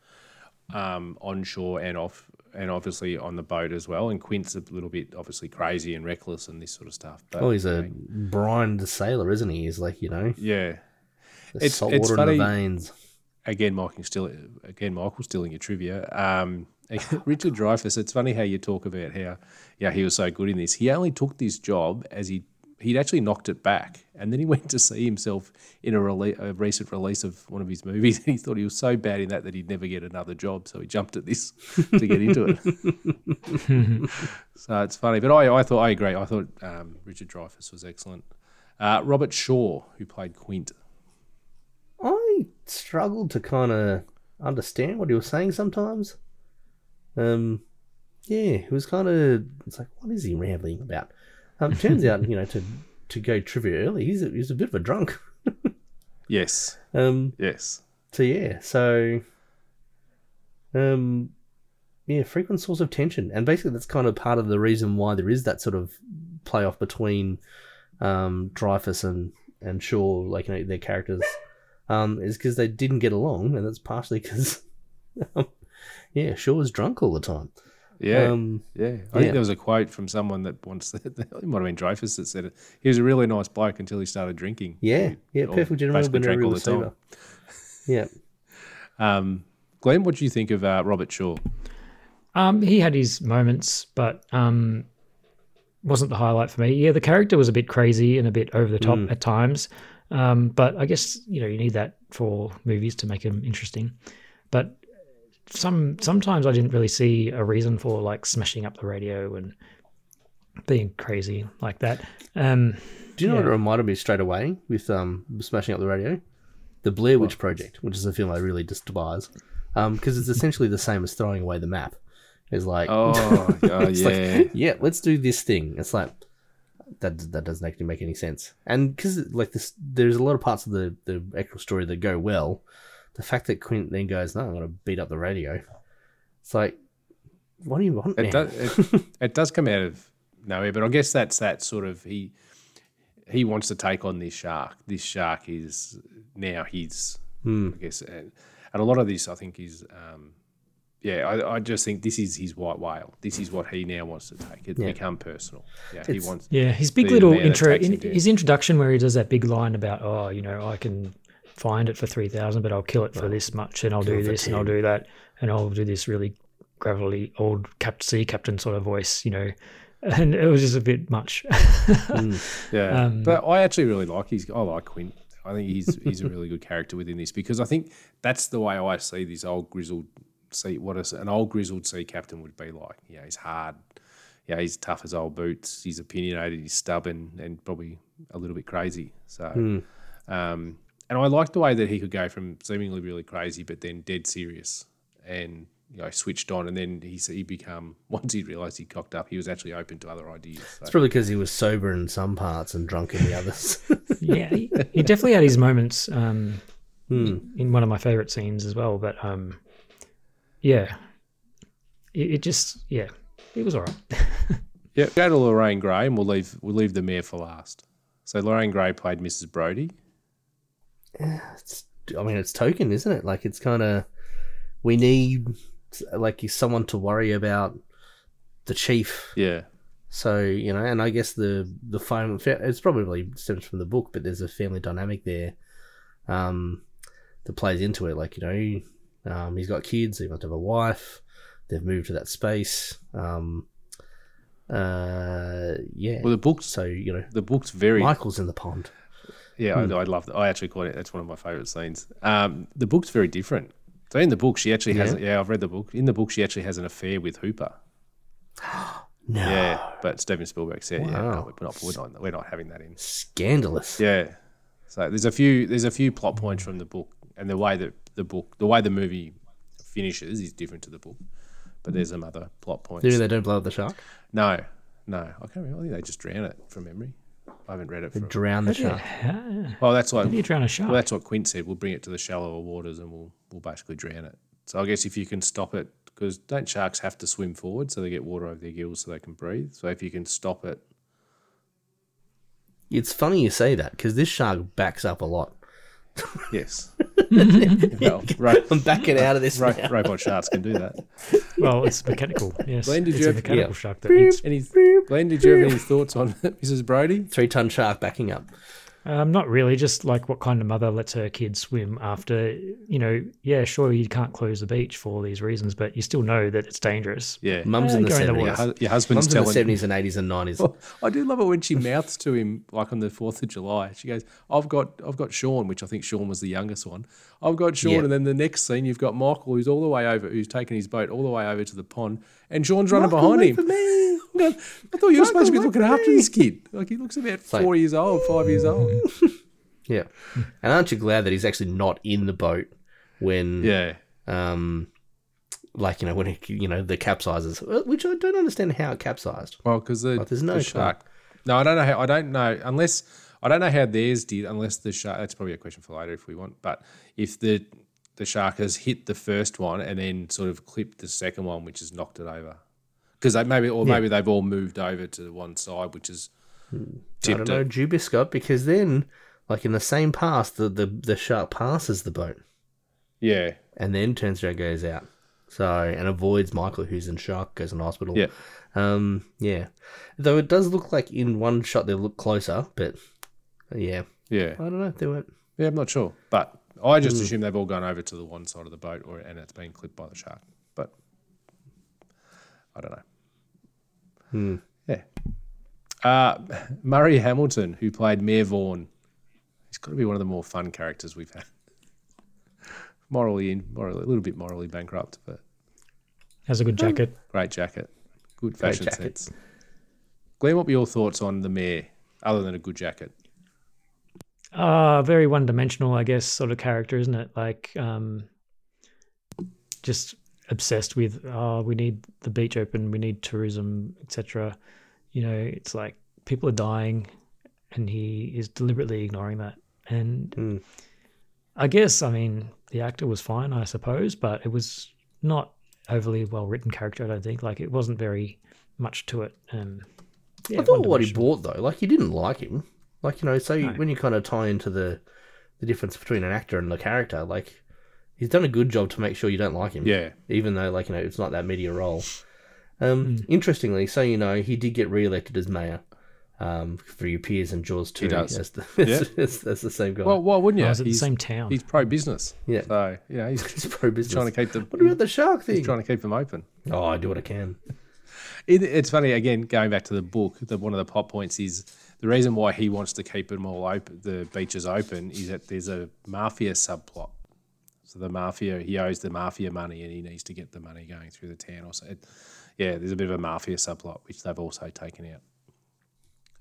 um, onshore and off, and obviously on the boat as well. And Quint's a little bit obviously crazy and reckless and this sort of stuff. But Oh, he's you a know, brined sailor, isn't he? He's like, you know, yeah. it's salt water in the veins. again, Michael still again, Michael stealing your trivia. Um, [LAUGHS] Richard Dreyfuss. It's funny how you talk about how yeah he was so good in this. He only took this job as he he'd actually knocked it back, and then he [LAUGHS] went to see himself in a, rele- a recent release of one of his movies, and he thought he was so bad in that that he'd never get another job, so he jumped at this [LAUGHS] to get into it. [LAUGHS] so it's funny, but I, I thought I agree. I thought um, Richard Dreyfuss was excellent. Uh, Robert Shaw, who played Quint. I struggled to kind of understand what he was saying sometimes. Um, yeah, it was kind of. It's like, what is he rambling about? Um, turns out, [LAUGHS] you know, to to go trivia early, he's a, he's a bit of a drunk. [LAUGHS] Yes, Um, yes. so yeah, so um, yeah, frequent source of tension, and basically that's kind of part of the reason why there is that sort of playoff between um, Dreyfuss and and Shaw, like you know, their characters, um, is because they didn't get along, and that's partially because, [LAUGHS] yeah, Shaw was drunk all the time. Yeah, Um, yeah. I yeah. think there was a quote from someone that once [LAUGHS] it might have been Dreyfuss that said it. He was a really nice bloke until he started drinking. Yeah, He- yeah, perfect general, basically but drank all real the time. receiver. Yeah. [LAUGHS] Um, Glenn, what do you think of uh, Robert Shaw? Um, he had his moments, but um, wasn't the highlight for me. Yeah, the character was a bit crazy and a bit over the top Mm. at times. Um, but I guess you know you need that for movies to make them interesting. But some sometimes I didn't really see a reason for like smashing up the radio and being crazy like that. Um, Do you know what it reminded me straight away with um smashing up the radio? The Blair Witch Project, which is a film I really despise, because it's essentially the same as throwing away the map. It's like, Oh, [LAUGHS] oh, it's like, yeah. yeah, let's do this thing. It's like that that doesn't actually make any sense, and because like this, there's a lot of parts of the the actual story that go well. The fact that Quint then goes, "No, I'm going to beat up the radio," it's like, what do you want? It now? does. It, [LAUGHS] it does come out of nowhere, but I guess that's that sort of he. He wants to take on this shark. This shark is now his. Hmm. I guess, and, and a lot of this, I think, is. Um, yeah, I, I just think this is his white whale. This is what he now wants to take. It's Yeah. become personal. Yeah, he wants. Yeah, his big little intro, in, his introduction where he does that big line about, oh, you know, I can find it for three thousand, but I'll kill it for this much, and I'll kill do this, and I'll do that, and I'll do this really gravelly old cap sea captain sort of voice, you know, [LAUGHS] and it was just a bit much. [LAUGHS] Yeah, Um, but I actually really like his. I like Quint. I think he's he's a really good character within this because I think that's the way I see this old grizzled sea. What is an old grizzled sea captain would be like. Yeah, he's hard. Yeah, he's tough as old boots. He's opinionated. He's stubborn and probably a little bit crazy. So, Hmm. um, and I liked the way that he could go from seemingly really crazy, but then dead serious and you know switched on, and then he he become [LAUGHS] once he realised he cocked up, he was actually open to other ideas. So. It's probably because he was sober in some parts and drunk in the others. [LAUGHS] yeah, he, he definitely had his moments um, Hmm. in one of my favorite scenes as well. But um, yeah, it, it just yeah, it was all right. [LAUGHS] Yeah, go to Lorraine Gary, and we'll leave we'll leave the mayor for last. So Lorraine Gary played Mrs. Brody. It's, I mean, it's token, isn't it? Like it's kind of we need like someone to worry about the chief. Yeah, So you know, and I guess the the phone it's probably stems from the book, but there's a family dynamic there um, that plays into it. Like you know, Um, he's got kids. He must have a wife. They've moved to that space. Um, uh, yeah. Well, the book's so you know the book's very Michael's in the pond. Yeah, I, I love that. I actually caught it. That's one of my favorite scenes. Um, the book's very different. So in the book, she actually has. Yeah? I've read the book. In the book, she actually has an affair with Hooper. [GASPS] No. Yeah, but Steven Spielberg said, "Yeah, no, we're not, we're not, we're not having that in." Scandalous. Yeah. So there's a few there's a few plot points from the book, and the way that the book, the way the movie finishes, is different to the book. But there's some other plot points. Do they don't blow up the shark? No, no, I can't remember. I think they just drown it from memory. I haven't read it. They From, drown the shark. well, [LAUGHS] oh, that's what How do you drown a shark? Well, that's what Quint said. We'll bring it to the shallower waters and we'll we'll basically drown it. So I guess if you can stop it, because don't sharks have to swim forward so they get water over their gills so they can breathe? So if you can stop it, It's funny you say that because this shark backs up a lot. Yes. [LAUGHS] well, ro- I'm backing out of this. ro- now. robot sharks can do that. Well, it's mechanical. [LAUGHS] Yes, Glenn, did it's you a have- mechanical yeah. shark that eats. Any, Glenn, did you have any thoughts on [LAUGHS] Mrs. Brody? Three ton shark backing up. Um, not really. Just like what kind of mother lets her kids swim after, you know, yeah, sure, you can't close the beach for all these reasons, but you still know that it's dangerous. Yeah. Mum's Yeah, in the go in the seventies. Your, hu- your husband's Mum's in the telling seventies and eighties and nineties. [LAUGHS] I do love it when she mouths to him like on the Fourth of July. She goes, "I've got, I've got Sean," which I think Sean was the youngest one. I've got Sean, Yeah. and then the next scene you've got Michael, who's all the way over, who's taking his boat all the way over to the pond, and Sean's running behind him. I'm [LAUGHS] I thought you were supposed to be looking after this kid. Like he looks about like- four years old, five years old. [LAUGHS] Yeah. And aren't you glad that he's actually not in the boat when Yeah, um like you know when he you know the capsizes, uh, which I don't understand how it capsized. well, because the, Like, there's no the shark. No, I don't know how. I don't know unless I don't know how theirs did. Unless the shark. That's probably a question for later if we want. But if the the shark has hit the first one and then sort of clipped the second one, which has knocked it over, because they maybe or maybe they've all moved over to one side, which is I don't know, it. Jubiscott, because then like in the same pass the, the the shark passes the boat Yeah, and then turns around and goes out. So and avoids Michael who's in shock, goes in hospital. Yeah. Um yeah. Though it does look like in one shot they look closer, but yeah. yeah, I don't know, they weren't yeah. I'm not sure, but I just Hmm. assume they've all gone over to the one side of the boat, or and it's been clipped by the shark. But I don't know. Hmm. Yeah. Uh, Murray Hamilton, who played Mayor Vaughn, he's got to be one of the more fun characters we've had. Morally, in, morally, a little bit morally bankrupt, but Has a good jacket. great jacket, good fashion jacket. sense. Glenn, what were your thoughts on the mayor, other than a good jacket? Uh, very one dimensional, I guess, sort of character, isn't it? Like, um, just obsessed with, oh, we need the beach open, we need tourism, etc. You know, it's like people are dying, and he is deliberately ignoring that. And Hmm. I guess, I mean, the actor was fine, I suppose, but it was not overly well written character. I don't think. Like, it wasn't very much to it. Um, yeah, I thought what he bought though, like you didn't like him. Like, you know, so No. when you kind of tie into the the difference between an actor and the character, like he's done a good job to make sure you don't like him. Yeah. Even though like, you know, it's not that media role. Um Hmm. interestingly, so you know, he did get re elected as mayor. Um, for your peers and Jaws 2. He does. As the, [LAUGHS] Yeah. as, as the same guy. Well, why wouldn't you? Oh, is it the he's, same town? He's pro business. Yeah. So you know he's, [LAUGHS] He's pro business. trying to keep the. What about the shark thing? He's trying to keep them open. Oh, I do what I can. It, it's funny again going back to the book. The, one of the plot points is the reason why he wants to keep them all open, the beaches open, is that there's a mafia subplot. So the mafia, he owes the mafia money, and he needs to get the money going through the town. Or so, it, yeah, there's a bit of a mafia subplot which they've also taken out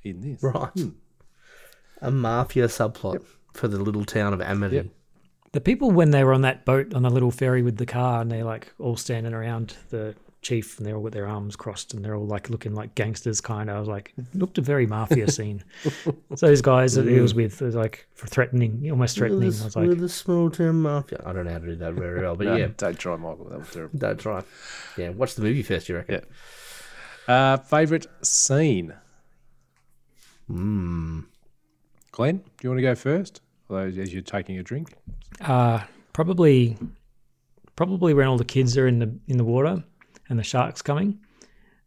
in this. Right. Hmm. A mafia subplot for the little town of Amity. Yep. The people when they were on that boat on the little ferry with the car and they're like all standing around the chief and they're all with their arms crossed and they're all like looking like gangsters kind of. I was like, it [LAUGHS] looked a very mafia scene. [LAUGHS] so those guys that he was with was like threatening, almost threatening. I was like, the small town mafia. I don't know how to do that very well, but No, yeah, don't try, Michael. That was terrible. that's right. Yeah, watch the movie first, you reckon? Yeah. Uh, favorite scene, Hmm. Glenn? Do you want to go first? Although as you're taking a drink. uh, probably, probably when all the kids are in the in the water and the shark's coming.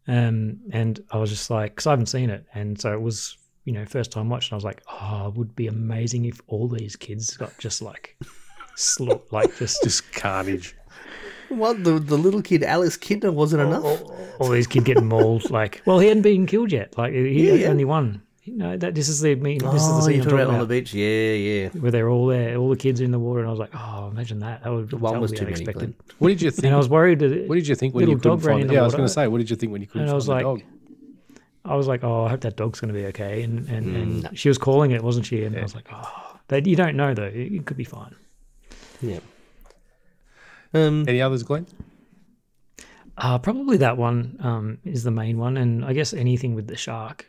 Um, and I was just like, because I haven't seen it, and so it was, you know, first time watching. I was like, oh, it would be amazing if all these kids got just like, slo- [LAUGHS] like just Just carnage. What the the little kid Alex Kintner wasn't enough. all these kids getting mauled. Like, well, he hadn't been killed yet. Like, he Yeah, yeah. only won. You know, that this is the mean. This is the oh, scene you're talking talking about on the beach. Yeah, yeah. where they're all there, all the kids are in the water, and I was like, oh, imagine that. That would, One was would be too many. unexpected. Glenn. What did you think? And I was worried that what did you think when little you couldn't find in it? Yeah, I was going to say, what did you think when you couldn't And I find was the like, dog? I was like, oh, I hope that dog's going to be okay. And and, Mm, and she was calling it, wasn't she? And I was like, oh, that you don't know though. It, it could be fine. Yeah. Um. Any others, Glenn? Uh, probably that one um, is the main one, and I guess anything with the shark.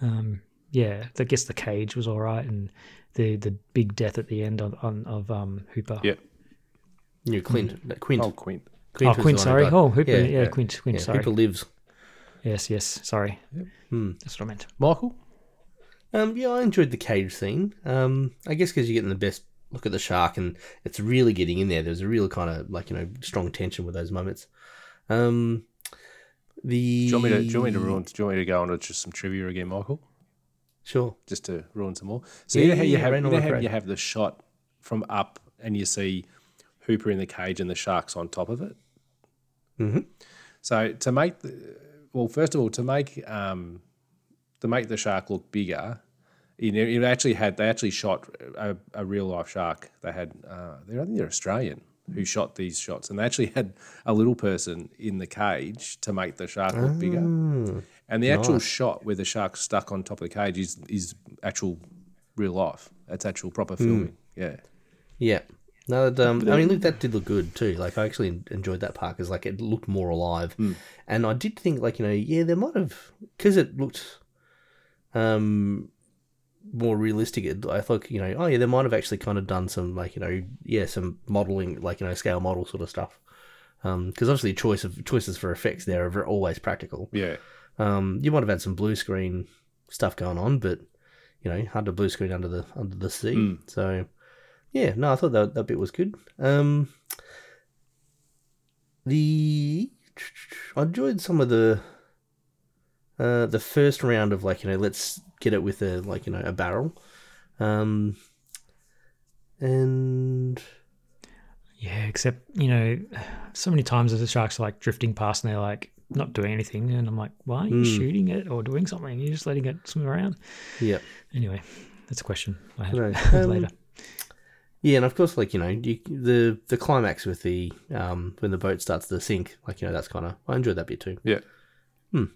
Um, yeah, I guess the cage was all right, and the the big death at the end of on, of um, Hooper. Yeah. You Clint. no, Quint. Oh, Quint. oh, Quint. Sorry. Oh, Hooper. Yeah, yeah. Quint. Quint. Yeah, sorry. Hooper lives. Yes. Yes. Sorry. Hmm. That's what I meant. Michael? Um, yeah, I enjoyed the cage scene. Um, I guess because you're getting the best look at the shark and it's really getting in there. There's a real kind of like you know strong tension with those moments. Um, the Do you want me to, do you want me to ruin? Do you want me to go on to just some trivia again, Michael? Sure. Just to ruin some more. So Yeah, you know how you have, you know how you have the shot from up, and you see Hooper in the cage and the sharks on top of it. Mm-hmm. So to make the well, first of all, to make um, to make the shark look bigger, you know, it actually had they actually shot a, a real life shark. They had uh, they're I think they're Australian who shot these shots, and they actually had a little person in the cage to make the shark look bigger. And the actual nice. shot where the shark's stuck on top of the cage is is actual real life. That's actual proper filming. Yeah. Yeah. No, that, um, I mean, look, that did look good too. Like, I actually enjoyed that part because, like, it looked more alive, and I did think, like, you know, yeah, there might have because it looked, um, more realistic. I thought, you know, oh yeah, they might have actually kind of done some, like, you know, yeah, some modeling, like, you know, scale model sort of stuff. Um, because obviously, choice of choices for effects there are always practical. Yeah. Um, you might have had some blue screen stuff going on, but you know, hard to blue screen under the under the sea. So yeah, no, I thought that that bit was good. Um, the I enjoyed some of the uh the first round of like you know let's get it with a like you know a barrel, um, and Yeah, except you know, so many times as the sharks are like drifting past and they're like not doing anything, and I'm like, why are you Mm. shooting it or doing something? You're just letting it swim around. yeah. Anyway, that's a question I have [LAUGHS] No, um, later. Yeah, and of course, like you know, you, the the climax with the um when the boat starts to sink, like you know, that's kind of I enjoyed that bit too. Yeah. Hmm.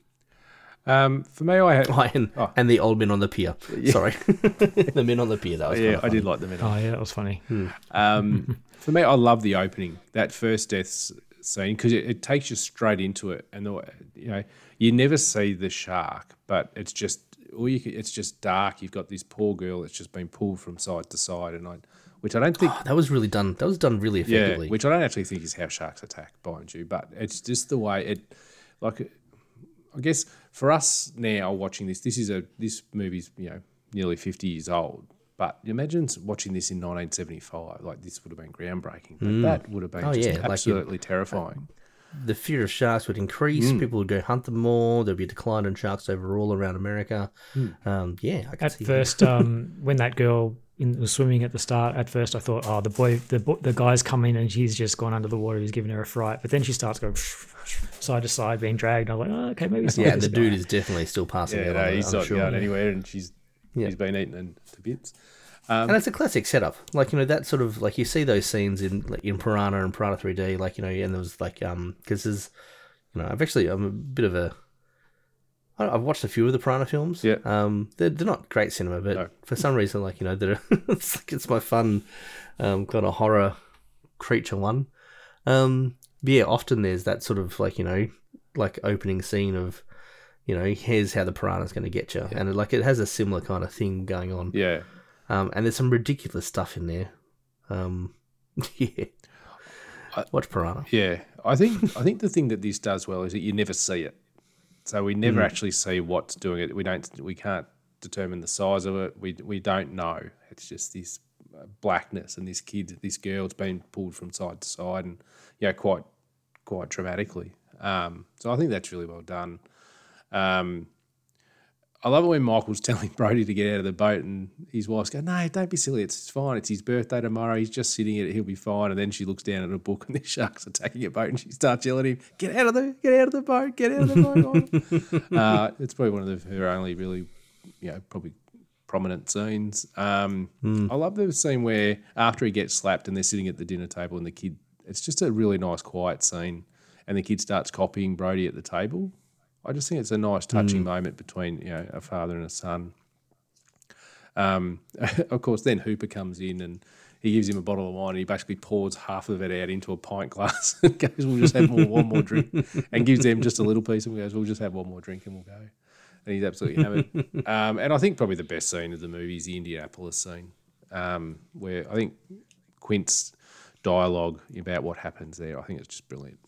Um, for me, I had. Oh, and, Oh. and the old men on the pier. Sorry, [LAUGHS] the men on the pier. That was yeah, kinda I did like the middle. Oh yeah, that was funny. Um, [LAUGHS] for me, I love the opening, that first death scene, because it, it takes you straight into it, and the, you know you never see the shark, but it's just all you can, it's just dark. You've got this poor girl that's just been pulled from side to side, and I, which I don't think, That was really done. That was done really yeah, effectively. which I don't actually think is how sharks attack, mind you, but it's just the way it, like, I guess for us now watching this, this is a this movie's you know nearly fifty years old. But imagine watching this in 1975. Like this would have been groundbreaking. But that would have been Oh, just yeah, like absolutely terrifying. the fear of sharks would increase. Mm. People would go hunt them more. There'd be a decline in sharks overall around America. Um, yeah, I can At see first, um, when that girl in, was swimming at the start, at first I thought, oh, the boy, the the guy's coming and she's just gone under the water. He's giving her a fright. But then she starts going [LAUGHS] side to side, being dragged. I'm like, oh, okay, maybe it's not Yeah, this the dude guy. is definitely still passing Yeah, out. no, on he's I'm not sure. going anywhere, and she's Yeah. he's been eaten in- to bits. and it's a classic setup. Like you know that sort of like you see those scenes in like, in Piranha and Piranha 3D. Like you know, and there was like um because there's you know I've actually I'm a bit of a I- I've watched a few of the Piranha films. Yeah. Um, they're, they're not great cinema, but No. for some reason, like you know, they're [LAUGHS] it's like it's my fun um kind of horror creature one. Um, but yeah, often there's that sort of like you know like opening scene of you know here's how the piranha's going to get you, and it, like it has a similar kind of thing going on. Yeah, Um, and there's some ridiculous stuff in there. Um, [LAUGHS] yeah. Watch Piranha. yeah. I think I think the thing that this does well is that you never see it. So we never actually see what's doing it. We don't. We can't determine the size of it. We we don't know. It's just this uh, blackness and this kid, this girl's been pulled from side to side, and yeah, quite quite dramatically. Um, so I think that's really well done. Um, I love it when Michael's [LAUGHS] telling Brody to get out of the boat, and his wife's going, "No, don't be silly. It's fine. It's his birthday tomorrow. He's just sitting in it. He'll be fine." And then she looks down at a book, and [LAUGHS] the sharks are taking a boat, and she starts yelling at him, "Get out of the, get out of the boat, get out of the boat!" [LAUGHS] uh, it's probably one of the, her only really, you know, probably prominent scenes. Um, I love the scene where after he gets slapped and they're sitting at the dinner table, and the kid. It's just a really nice, quiet scene, and the kid starts copying Brody at the table. I just think it's a nice, touching moment between you know a father and a son. Um, [LAUGHS] of course, then Hooper comes in and he gives him a bottle of wine. and He basically pours half of it out into a pint glass [LAUGHS] and goes, "We'll just have more, one more drink," [LAUGHS] and gives them just a little piece and goes, "We'll just have one more drink and we'll go." And he's absolutely hammered. um, and I think probably the best scene of the movie is the Indianapolis scene, um, where I think Quint's dialogue about what happens there. I think it's just brilliant.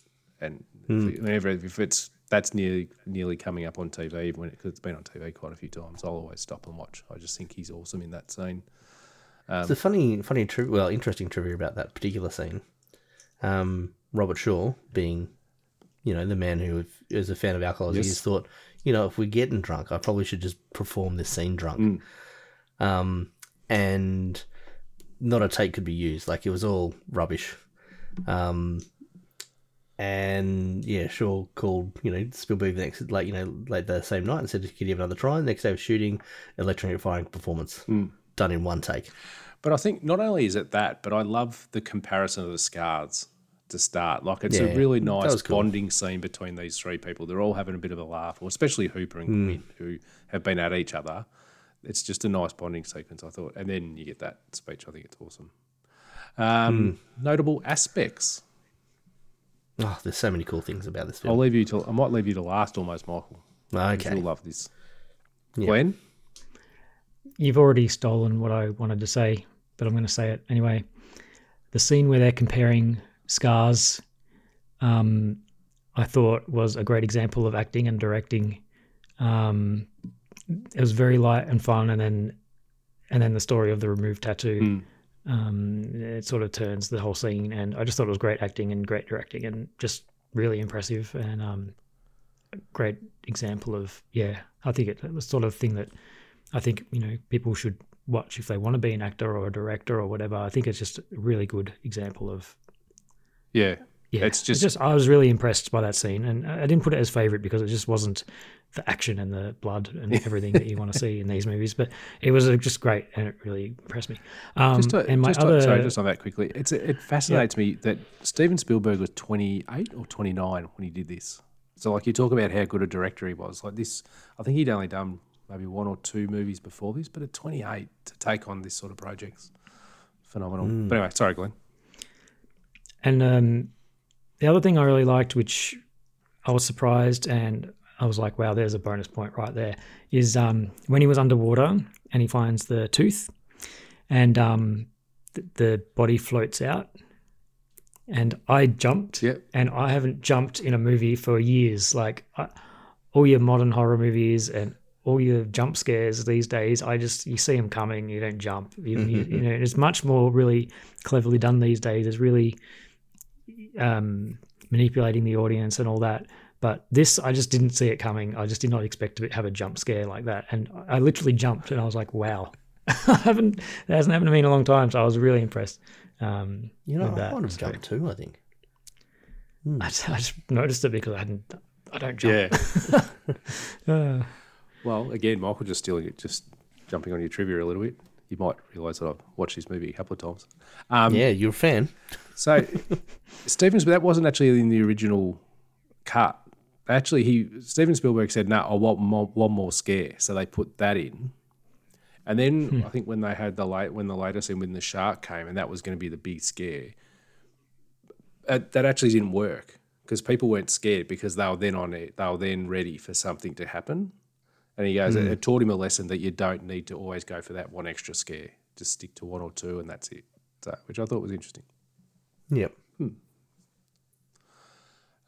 And if- whenever if it's that's nearly nearly coming up on TV, when it, 'cause it's been on TV quite a few times, I'll always stop and watch. I just think he's awesome in that scene. It's a funny, funny, tri- well, interesting trivia about that particular scene. Um, Robert Shaw, being, you know, the man who is a fan of alcohol, Yes. is, thought, you know, if we're getting drunk, I probably should just perform this scene drunk. Um, and not a take could be used. Like it was all rubbish. Um, and yeah, Shaw called, you know, Spielberg the next, like, you know, late the same night and said, could you have another try? next day of shooting, electrifying performance, done in one take. But I think not only is it that, but I love the comparison of the scars to start. Like it's Yeah, a really nice cool. bonding scene between these three people. They're all having a bit of a laugh, or especially Hooper and Hmm. Quint, who have been at each other. It's just a nice bonding sequence, I thought. And then you get that speech. I think it's awesome. Um, Hmm. Notable aspects. Oh, there's so many cool things about this film. I'll leave you to. I might leave you to last, almost, Michael. Okay. You'll love this. Yeah. Glenn. You've already stolen what I wanted to say, but I'm going to say it anyway. The scene where they're comparing scars, um, I thought was a great example of acting and directing. Um, it was very light and fun, and then and then the story of the removed tattoo. Um, it sort of turns the whole scene, and I just thought it was great acting and great directing, and just really impressive and um, a great example of yeah. I think it, it was sort of thing that I think you know people should watch if they want to be an actor or a director or whatever. I think it's just a really good example of Yeah. Yeah. It's just, just I was really impressed by that scene, and I didn't put it as favorite because it just wasn't the action and the blood and everything that you want to see in these movies. But it was uh, just great, and it really impressed me. Um, just, to, and my just to- other sorry, just on that quickly. It's it fascinates me that Steven Spielberg was 28 or 29 when he did this. So like you talk about how good a director he was. Like this, I think he'd only done maybe one or two movies before this, but at 28 to take on this sort of projects, phenomenal. But anyway, sorry, Glenn. And um, the other thing I really liked, which I was surprised and I was like, wow, there's a bonus point right there, is um, when he was underwater and he finds the tooth and um, th- the body floats out. And I jumped, Yep. and I haven't jumped in a movie for years. Like I, all your modern horror movies and all your jump scares these days, I just you see them coming, you don't jump. You, you, you know, it's much more really cleverly done these days. It's really um, manipulating the audience and all that. But this, I just didn't see it coming. I just did not expect to have a jump scare like that, and I literally jumped, and I was like, "Wow!" [LAUGHS] I haven't that hasn't happened to me in a long time, so I was really impressed. Um, You know, with I that. might have jumped too, I think. [LAUGHS] I just, I just noticed it because I hadn't. I don't jump. Yeah. [LAUGHS] Uh, well, again, Michael just stealing it, just jumping on your trivia a little bit. You might realise that I've watched this movie a couple of times. Um, yeah, you're a fan. So, [LAUGHS] Stevens, but that wasn't actually in the original cut. Actually, he Steven Spielberg said, "No, I want more, one more scare," so they put that in. And then I think when they had the late when the later scene when the shark came, and that was going to be the big scare, uh, that actually didn't work because people weren't scared because they were then on it, they were then ready for something to happen. And he goes, it, it taught him a lesson that you don't need to always go for that one extra scare. Just stick to one or two, and that's it. So, which I thought was interesting. Yep.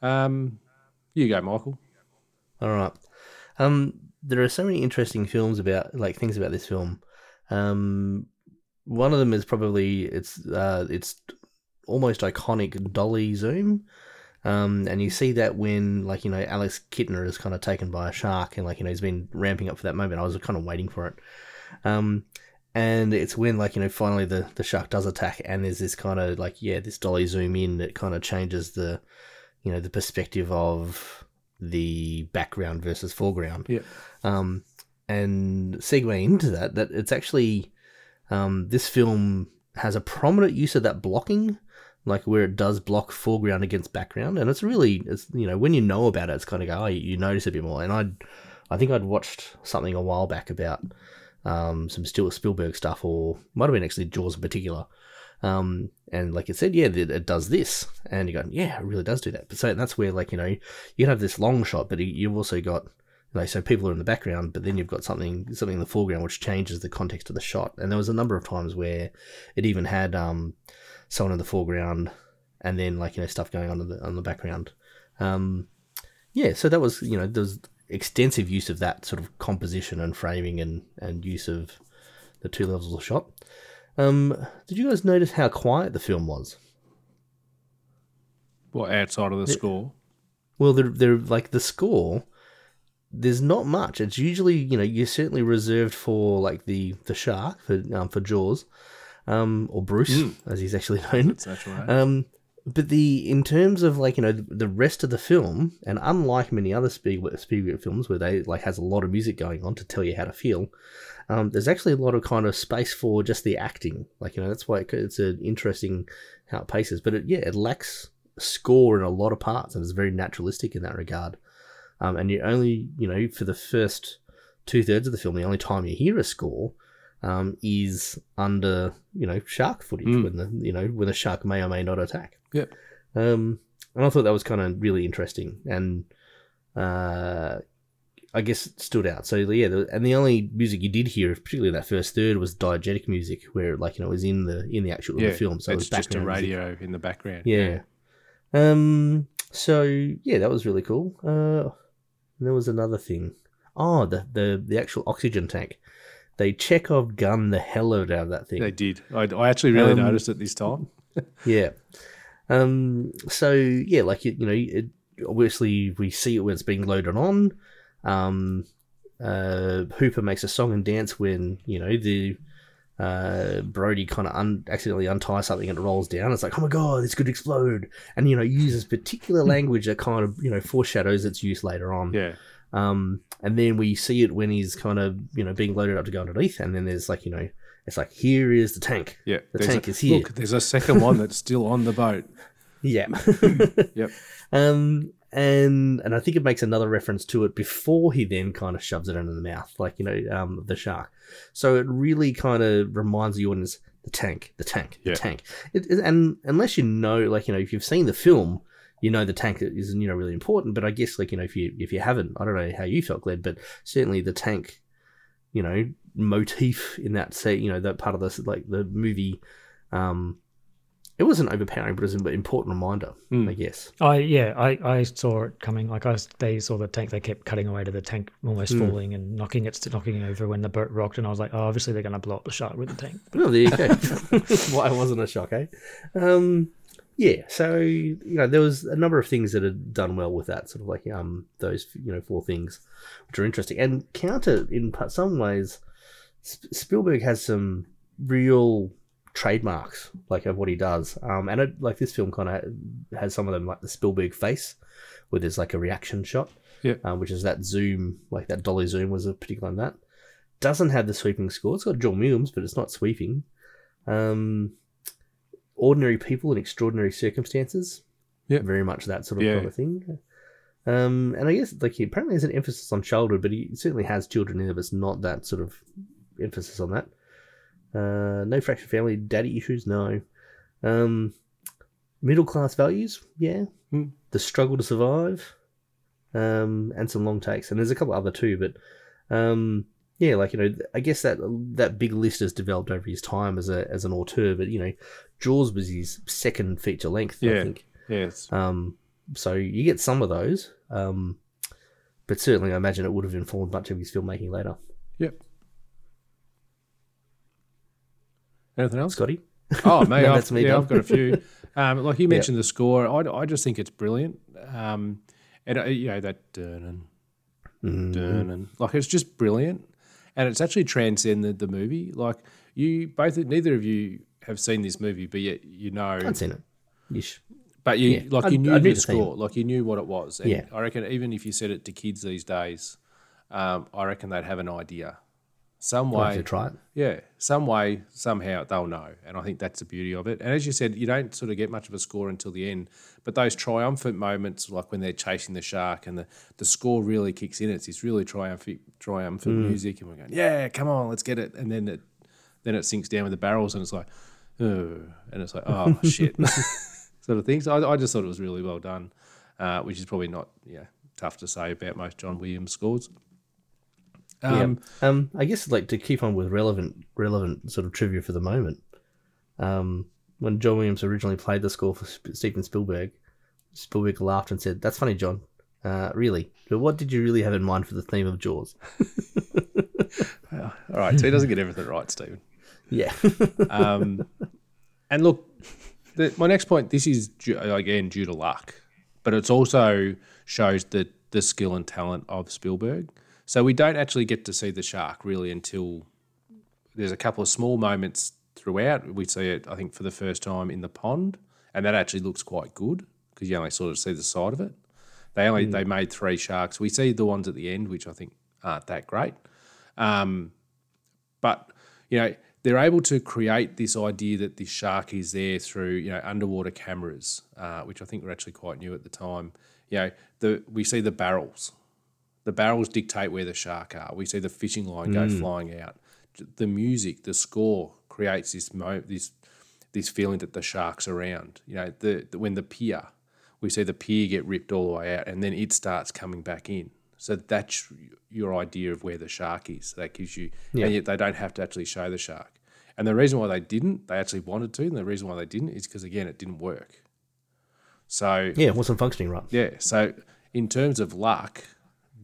Um, you go, Michael. All right. Um, there are so many interesting films about like things about this film. Um, one of them is probably it's uh it's almost iconic dolly zoom. Um, and you see that when, like, you know, Alex Kintner is kind of taken by a shark and, like, you know, he's been ramping up for that moment. I was kind of waiting for it. Um, and it's when, like, you know, finally the, the shark does attack and there's this kind of, like, yeah, this dolly zoom in that kind of changes the, you know, the perspective of the background versus foreground. Yeah. Um, and segue into that, that it's actually, um, this film has a prominent use of that blocking like where it does block foreground against background, and it's really, it's you know, when you know about it, it's kind of go, oh, you, you notice a bit more. And I, I think I'd watched something a while back about um, some still Spielberg stuff, or might have been actually Jaws in particular. Um, and like it said, yeah, it, it does this, and you go, yeah, it really does do that. But so that's where like you know you can have this long shot, but you've also got like so people are in the background, but then you've got something something in the foreground which changes the context of the shot. And there was a number of times where it even had um, someone in the foreground, and then like you know stuff going on in the on the background. Um, yeah, so that was you know there's extensive use of that sort of composition and framing and and use of the two levels of shot. Um, did you guys notice how quiet the film was? What outside of the score? Well, they're, they're like the score. There's not much. It's usually you know you're certainly reserved for like the the shark for um, for Jaws, um, or Bruce as he's actually [LAUGHS] known. That's, that's right. Um, but the in terms of like you know the, rest of the film, and unlike many other Spielberg, Spielberg films where they like has a lot of music going on to tell you how to feel, um, there's actually a lot of kind of space for just the acting. Like you know that's why it, it's an interesting how it paces. But it, yeah, it lacks score in a lot of parts, and it's very naturalistic in that regard. Um, and you only you know for the first two thirds of the film, the only time you hear a score um, is under you know shark footage Mm. when the you know when the shark may or may not attack. Yep. Um, and I thought that was kind of really interesting and uh, I guess it stood out. So yeah, the, and the only music you did hear, particularly that first third, was diegetic music, where like you know it was in the in the actual yeah, the film. So it was it's just a background music. radio in the background. Yeah. Um. So yeah, that was really cool. Uh, there was another thing. Oh, the the the actual oxygen tank. They Chekhov gun the hell out of that thing. They did. I, I actually really Um, noticed it this time. Yeah. Um. So yeah, like you, you know, it, obviously we see it when it's being loaded on. Um. Uh. Hooper makes a song and dance when you know the. Uh, Brody kind of un- accidentally unties something and it rolls down. It's like, oh my god, it's going to explode, and you know uses particular [LAUGHS] language that kind of you know foreshadows its use later on. Yeah. Um, and then we see it when he's kind of you know being loaded up to go underneath, and then there's like you know it's like here is the tank. Yeah. the There's tank a- is here. Look, there's a second one that's still on the boat. [LAUGHS] Yeah. [LAUGHS] Yep. Um, and and I think it makes another reference to it before he then kind of shoves it into the mouth, like you know, um, the shark. So it really kind of reminds the audience the tank, the tank, the tank. It, it- and unless you know, like you know, if you've seen the film, you know the tank is you know really important. But I guess like you know, if you if you haven't, I don't know how you felt, Glenn, but certainly the tank, you know, motif in that say, you know, that part of this like the movie. Um, it wasn't overpowering, but it was an important reminder, Mm. I guess. I yeah, I, I saw it coming. Like I, they saw the tank. They kept cutting away to the tank, almost Hmm. falling and knocking it, knocking it over when the boat rocked. And I was like, oh, obviously they're going to blow up the shark with the tank. [LAUGHS] Well, there you go. [LAUGHS] [LAUGHS] Why it wasn't a shock, eh? Um, yeah. So you know, there was a number of things that had done well with that, sort of like um those you know four things, which are interesting and counter in some ways. Sp- Spielberg has some real trademarks like of what he does, um, and it, like this film kind of has some of them, like the Spielberg face, where there's like a reaction shot, Yeah. um, which is that zoom, like that dolly zoom was a particular on that. Doesn't have the sweeping score. It's got John Williams, but it's not sweeping. Um, ordinary people in extraordinary circumstances. Yep. Very much that sort of Yeah. kind of thing. Um, and I guess like he apparently has an emphasis on childhood, but he certainly has children in it, but it's not that sort of emphasis on that. Uh, no fractured family, daddy issues, no. Um, middle class values, yeah. Hmm. The struggle to survive, um, and some long takes, and there's a couple other too, but um, yeah, like you know, I guess that that big list has developed over his time as a as an auteur, but you know, Jaws was his second feature length, I Yeah. think. Yes. Um, so you get some of those, um, but certainly I imagine it would have informed much of his filmmaking later. Yep. Anything else? Scotty? Oh, mate, [LAUGHS] No, I've, me, yeah. I've got a few. [LAUGHS] Um, like you mentioned the score, I, I just think it's brilliant. Um, and uh, you know that Mm-hmm. and like it's just brilliant, and it's actually transcended the movie. Like you both, neither of you have seen this movie, but yet you know, I've seen it. Yeesh. but you yeah, like you knew the knew the theme. score, like you knew what it was. And Yeah. I reckon even if you said it to kids these days, um, I reckon they'd have an idea, some way. to try it. Yeah, some way, somehow they'll know. And I think that's the beauty of it. And as you said, you don't sort of get much of a score until the end. But those triumphant moments, like when they're chasing the shark and the, the score really kicks in, it's this really triumphant, triumphant Mm. music. And we're going, yeah, come on, let's get it. And then it, then it sinks down with the barrels and it's like, oh, and it's like, oh, [LAUGHS] shit, [LAUGHS] sort of thing. So I, I just thought it was really well done, uh, which is probably not, yeah, tough to say about most John Williams scores. Um, yeah. Um, I guess like to keep on with relevant, relevant sort of trivia for the moment. Um, when John Williams originally played the score for Steven Spielberg, Spielberg laughed and said, "That's funny, John. Uh, really, but what did you really have in mind for the theme of Jaws?" [LAUGHS] All right, so he doesn't get everything right, Stephen. Yeah. [LAUGHS] Um, and look, the, my next point. This is due, again due to luck, but it's also shows the the skill and talent of Spielberg. So we don't actually get to see the shark really until there's a couple of small moments throughout. We see it, I think, for the first time in the pond, and that actually looks quite good because you only sort of see the side of it. They only they made three sharks. We see the ones at the end, which I think aren't that great. Um, but you know they're able to create this idea that this shark is there through you know underwater cameras, uh, which I think were actually quite new at the time. You know, the we see the barrels. The barrels dictate where the shark are. We see the fishing line go mm. flying out. The music, the score creates this mo- this this feeling that the shark's around. You know, the, the when the pier, we see the pier get ripped all the way out, and then it starts coming back in. So that's your idea of where the shark is. That gives you, and yet they don't have to actually show the shark. And the reason why they didn't, they actually wanted to, and the reason why they didn't is because again, it didn't work. So yeah, it wasn't functioning right. yeah. So in terms of luck,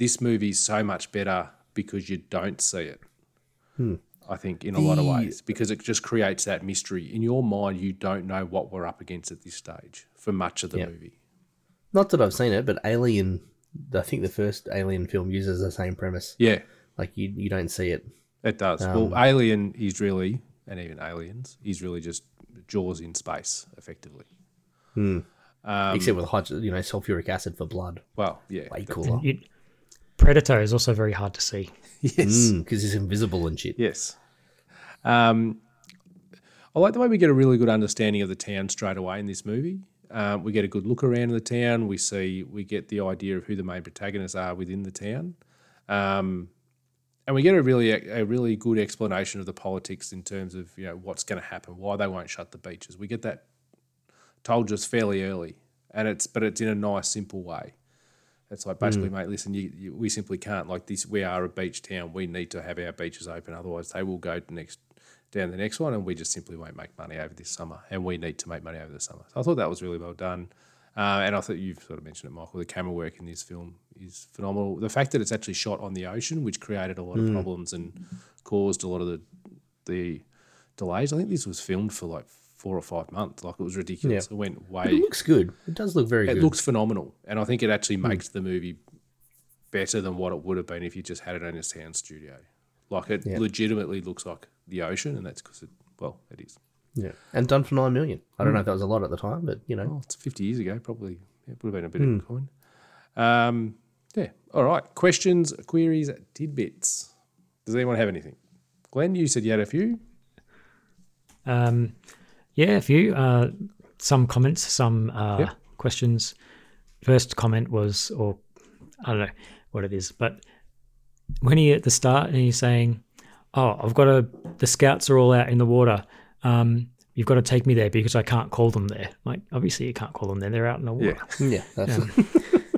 this movie's so much better because you don't see it. Hmm. I think in a lot of ways because it just creates that mystery in your mind. You don't know what we're up against at this stage for much of the Yeah. movie. Not that I've seen it, but Alien. I think the first Alien film uses the same premise. Yeah, Like you, you don't see it. it does. well, um, Alien is really, and even Aliens is really just Jaws in space, effectively. Hmm. Um, except with hot, you know, sulfuric acid for blood. Well, yeah, Way cooler. It, Predator is also very hard to see. yes. Because it's invisible and shit. Yes. Um, I like the way we get a really good understanding of the town straight away in this movie. Um, we get a good look around the town. We see, we get the idea of who the main protagonists are within the town, um, and we get a really, a really good explanation of the politics in terms of you know what's going to happen, why they won't shut the beaches. We get that told just fairly early, and it's but it's in a nice, simple way. It's like basically, mate, listen, you, you, we simply can't like this. We are a beach town. We need to have our beaches open, otherwise they will go to next down the next one, and we just simply won't make money over this summer. And we need to make money over the summer. So I thought that was really well done. Uh, and I thought you've sort of mentioned it, Michael. The camera work in this film is phenomenal. The fact that it's actually shot on the ocean, which created a lot of problems and caused a lot of the the delays. I think this was filmed for like four or five months. Like it was ridiculous. It went way. But it looks good. It does look very good. It good. looks phenomenal, and I think it actually makes the movie better than what it would have been if you just had it in a sound studio. Like it legitimately looks like the ocean, and that's because it. Well, it is. yeah. And done for nine million. I don't know if that was a lot at the time, but you know. Well, it's fifty years ago, probably. It would have been a bit of a coin. Um, yeah. All right. Questions, queries, tidbits. Does anyone have anything? Glenn, you said you had a few. Um, yeah, a few. Uh, some comments, some uh, Yep. questions. First comment was, or I don't know what it is, but when he at the start and he's saying, "Oh, I've got to," the scouts are all out in the water. Um, you've got to take me there because I can't call them there. Like, obviously, you can't call them there. They're out in the water. [LAUGHS] Yeah, that's [LAUGHS]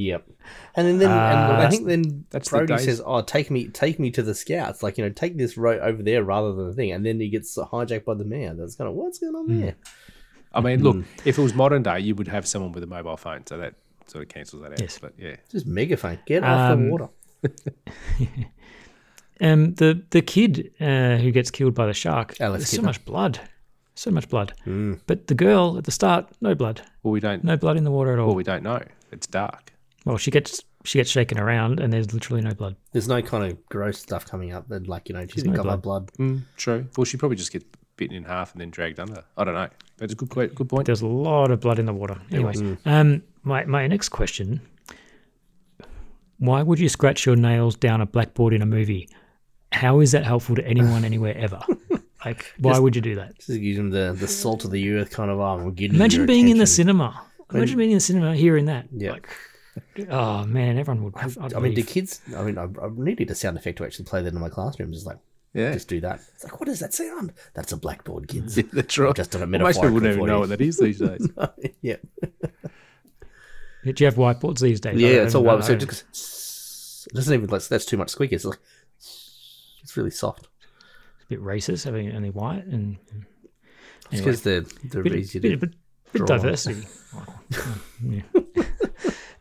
Yep. And then, then and I Uh, think then that's the Brody days- says, "Oh, take me, take me to the scouts. Like you know, take this road over there rather than the thing." And then he gets hijacked by the man. That's kind of what's going on there. I mean, look, if it was modern day, you would have someone with a mobile phone, so that sort of cancels that out. Yes. But yeah, Just megaphone. Get off Um, the water. [LAUGHS] um, the the kid uh, who gets killed by the shark. Alex there's so Kintner. much blood, so much blood. But the girl at the start, no blood, Well, we don't. no blood in the water at all. Well, we don't know. It's dark. Well, she gets she gets shaken around, and there's literally no blood. There's no kind of gross stuff coming up that, like, you know, she's no got my blood. blood. Mm, true. Well, she probably just gets bitten in half and then dragged under. I don't know. That's a good good point. There's a lot of blood in the water. Anyway, um, my my next question: Why would you scratch your nails down a blackboard in a movie? How is that helpful to anyone [LAUGHS] anywhere ever? [LAUGHS] Like, why would you do that? Just give them the, the salt of the earth kind of arm. We'll give you Imagine your being in the cinema. Imagine being in the cinema hearing that. Yeah. Like, oh man, everyone would. I'd I mean, do kids? I mean, I, I needed a sound effect to actually play that in my classroom. Just like, Yeah. just do that. It's like, what is that sound? That's a blackboard, kids. Yeah, [LAUGHS] that's right. Just on a Well, most people metaphorical don't even know what that is these days. [LAUGHS] yeah, Do you have whiteboards these days? Yeah. It's all know. white. So it just it doesn't even like that's too much squeak. It's like it's really soft. It's a bit racist having only white and It's Anyway. because they're they're bit, easy bit, to. bit, bit draw on. diversity. [LAUGHS] Oh, yeah.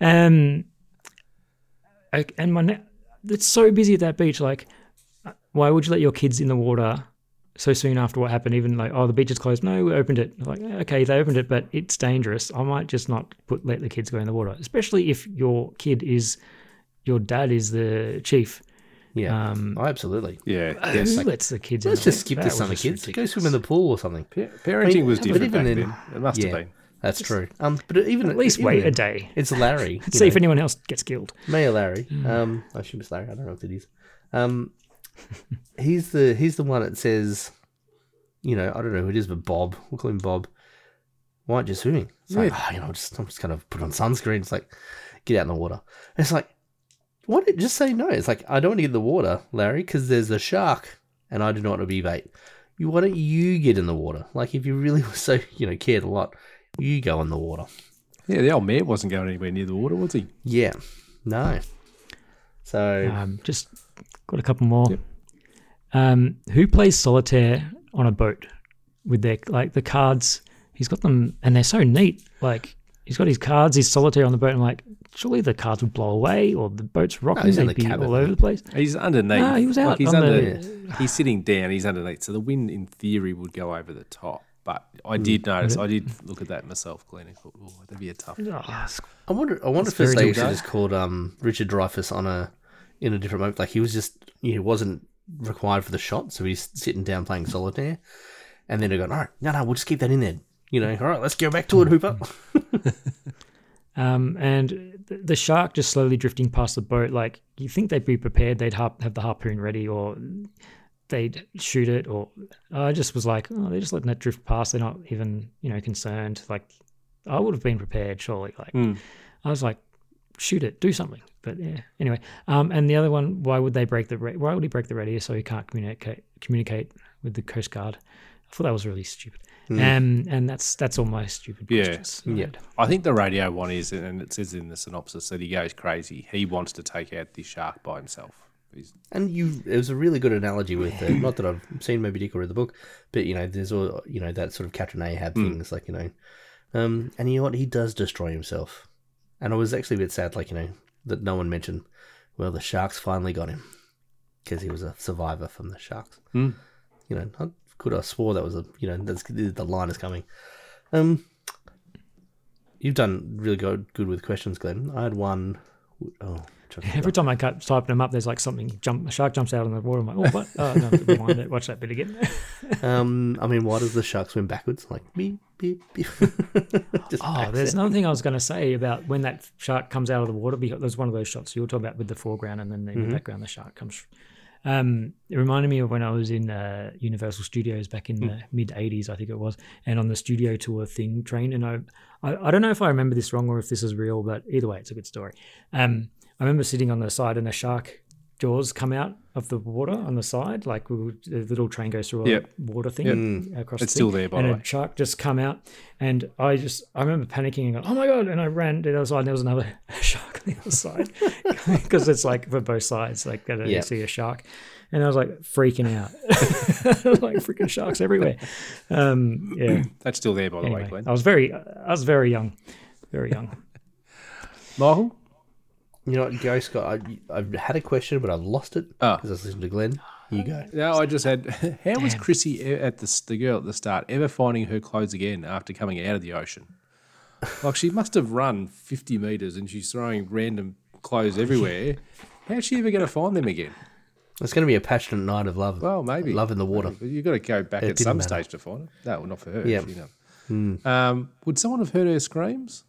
Um, I- and my ne- it's so busy at that beach. Like, uh, why would you let your kids in the water so soon after what happened? Even like, oh, the beach is closed. No, we opened it. Like, okay, they opened it, but it's dangerous. I might just not put let the kids go in the water, especially if your kid is your dad is the chief. Yeah, Um, oh, absolutely. Yeah. Who Yes. lets the kids? Let's the just skip That this was summer, just kids. Go swim in the pool or something. Pa- Parenting was but different back then- then. It must yeah, have been. That's true. Um, but even At least even wait a day. It's Larry. [LAUGHS] you See if anyone else gets killed. Mayor Larry. Um, I assume it's Larry. I don't know if it is. Um, he's the he's the one that says, you know, I don't know who it is, but Bob. We'll call him Bob. Why aren't you swimming? It's like, oh, you know, just I'm just kind of put on sunscreen. It's like, get out in the water. And it's like, why don't just say no? It's like I don't want to get in the water, Larry, because there's a shark, and I do not want to be bait. You why don't you get in the water? Like if you really [LAUGHS] were so you know cared a lot, you go in the water. Yeah, the old man wasn't going anywhere near the water, was he? Yeah, no. So Um, just got a couple more. Um, who plays solitaire on a boat with their like the cards? He's got them, and they're so neat. Like he's got his cards, his solitaire on the boat. And I'm like, surely the cards would blow away, or the boat's rocking, he's in they'd the be cabin. all over the place. He's underneath. No, he was out Like he's on under. the- He's sitting down. He's underneath. So the wind, in theory, would go over the top. But I did notice. I did look at that myself, Glenn. and thought, oh, that'd be a tough. Oh, it's- I wonder. I wonder It's if it's very actually dark. just called um, Richard Dreyfuss on a in a different moment. Like he was just he wasn't required for the shot, so he's sitting down playing solitaire, and then they go, all right, no, no, we'll just keep that in there. You know, all right, let's go back to it, Hooper. [LAUGHS] Um, and the, the shark just slowly drifting past the boat. Like you think they'd be prepared, they'd harp, have the harpoon ready, or they'd shoot it. Or I just was like, oh, they're just letting it drift past. They're not even, you know, concerned. Like I would have been prepared, surely. Like I was like, shoot it, do something. But yeah, anyway. Um, and the other one, why would they break the? Ra- why would he break the radio so he can't communicate communicate with the coast guard? I thought that was really stupid. Um, and that's that's all my stupid Yeah. questions. Yeah. I think the radio one is, and it says in the synopsis that he goes crazy. He wants to take out this shark by himself. And you, it was a really good analogy with uh, not that I've seen Moby Dick or read the book, but you know, there's all you know that sort of Captain Ahab things, like you know, um, and you know what, he does destroy himself, and I was actually a bit sad, like you know, that no one mentioned. Well, the sharks finally got him because he was a survivor from the sharks. Hmm. You know, I could have swore that was a you know that's the line is coming. Um, you've done really good good with questions, Glenn. I had one. Oh, which I forgot. Every time I cut typing them up, there's like something jump. A shark jumps out in the water. I'm like, oh, what? Oh, no, rewind it. Watch that bit again. [LAUGHS] Um, I mean, why does the shark swim backwards? Like beep beep beep. [LAUGHS] Just Oh, there's another thing I was going to say about when that shark comes out of the water. There's one of those shots you were talking about with the foreground, and then in the background the shark comes. Um, it reminded me of when I was in uh, Universal Studios back in the mid '80s, I think it was, and on the studio tour thing train. And I, I, I don't know if I remember this wrong or if this is real, but either way, it's a good story. Um, I remember sitting on the side and a shark jaws come out of the water on the side, like we would- the little train goes through a Yep. water thing across. It's the still thing, there, by and the a way. shark just come out, and I just I remember panicking and going, "Oh my god!" And I ran to the other side. And there was another [LAUGHS] shark on the other side [LAUGHS] because it's like for both sides, like uh, you Yeah. see a shark, and I was like freaking out, [LAUGHS] like freaking sharks everywhere. Um, yeah. [CLEARS THROAT] that's still there, by the way, Anyway, Glenn. I was very I was very young, very young. Michael? You know what, Gary Scott? I, I've had a question, but I've lost it Oh. because I was listening to Glenn. Here you go. No, I just had. [LAUGHS] How was Chrissy at the the girl at the start ever finding her clothes again after coming out of the ocean? [LAUGHS] Like she must have run fifty meters and she's throwing random clothes everywhere. How's she ever going to find them again? It's going to be a passionate night of love. Well, maybe love in the water. But you've got to go back It at some matter. stage to find it. No, not for her. Yeah. You know. Um, would someone have heard her screams,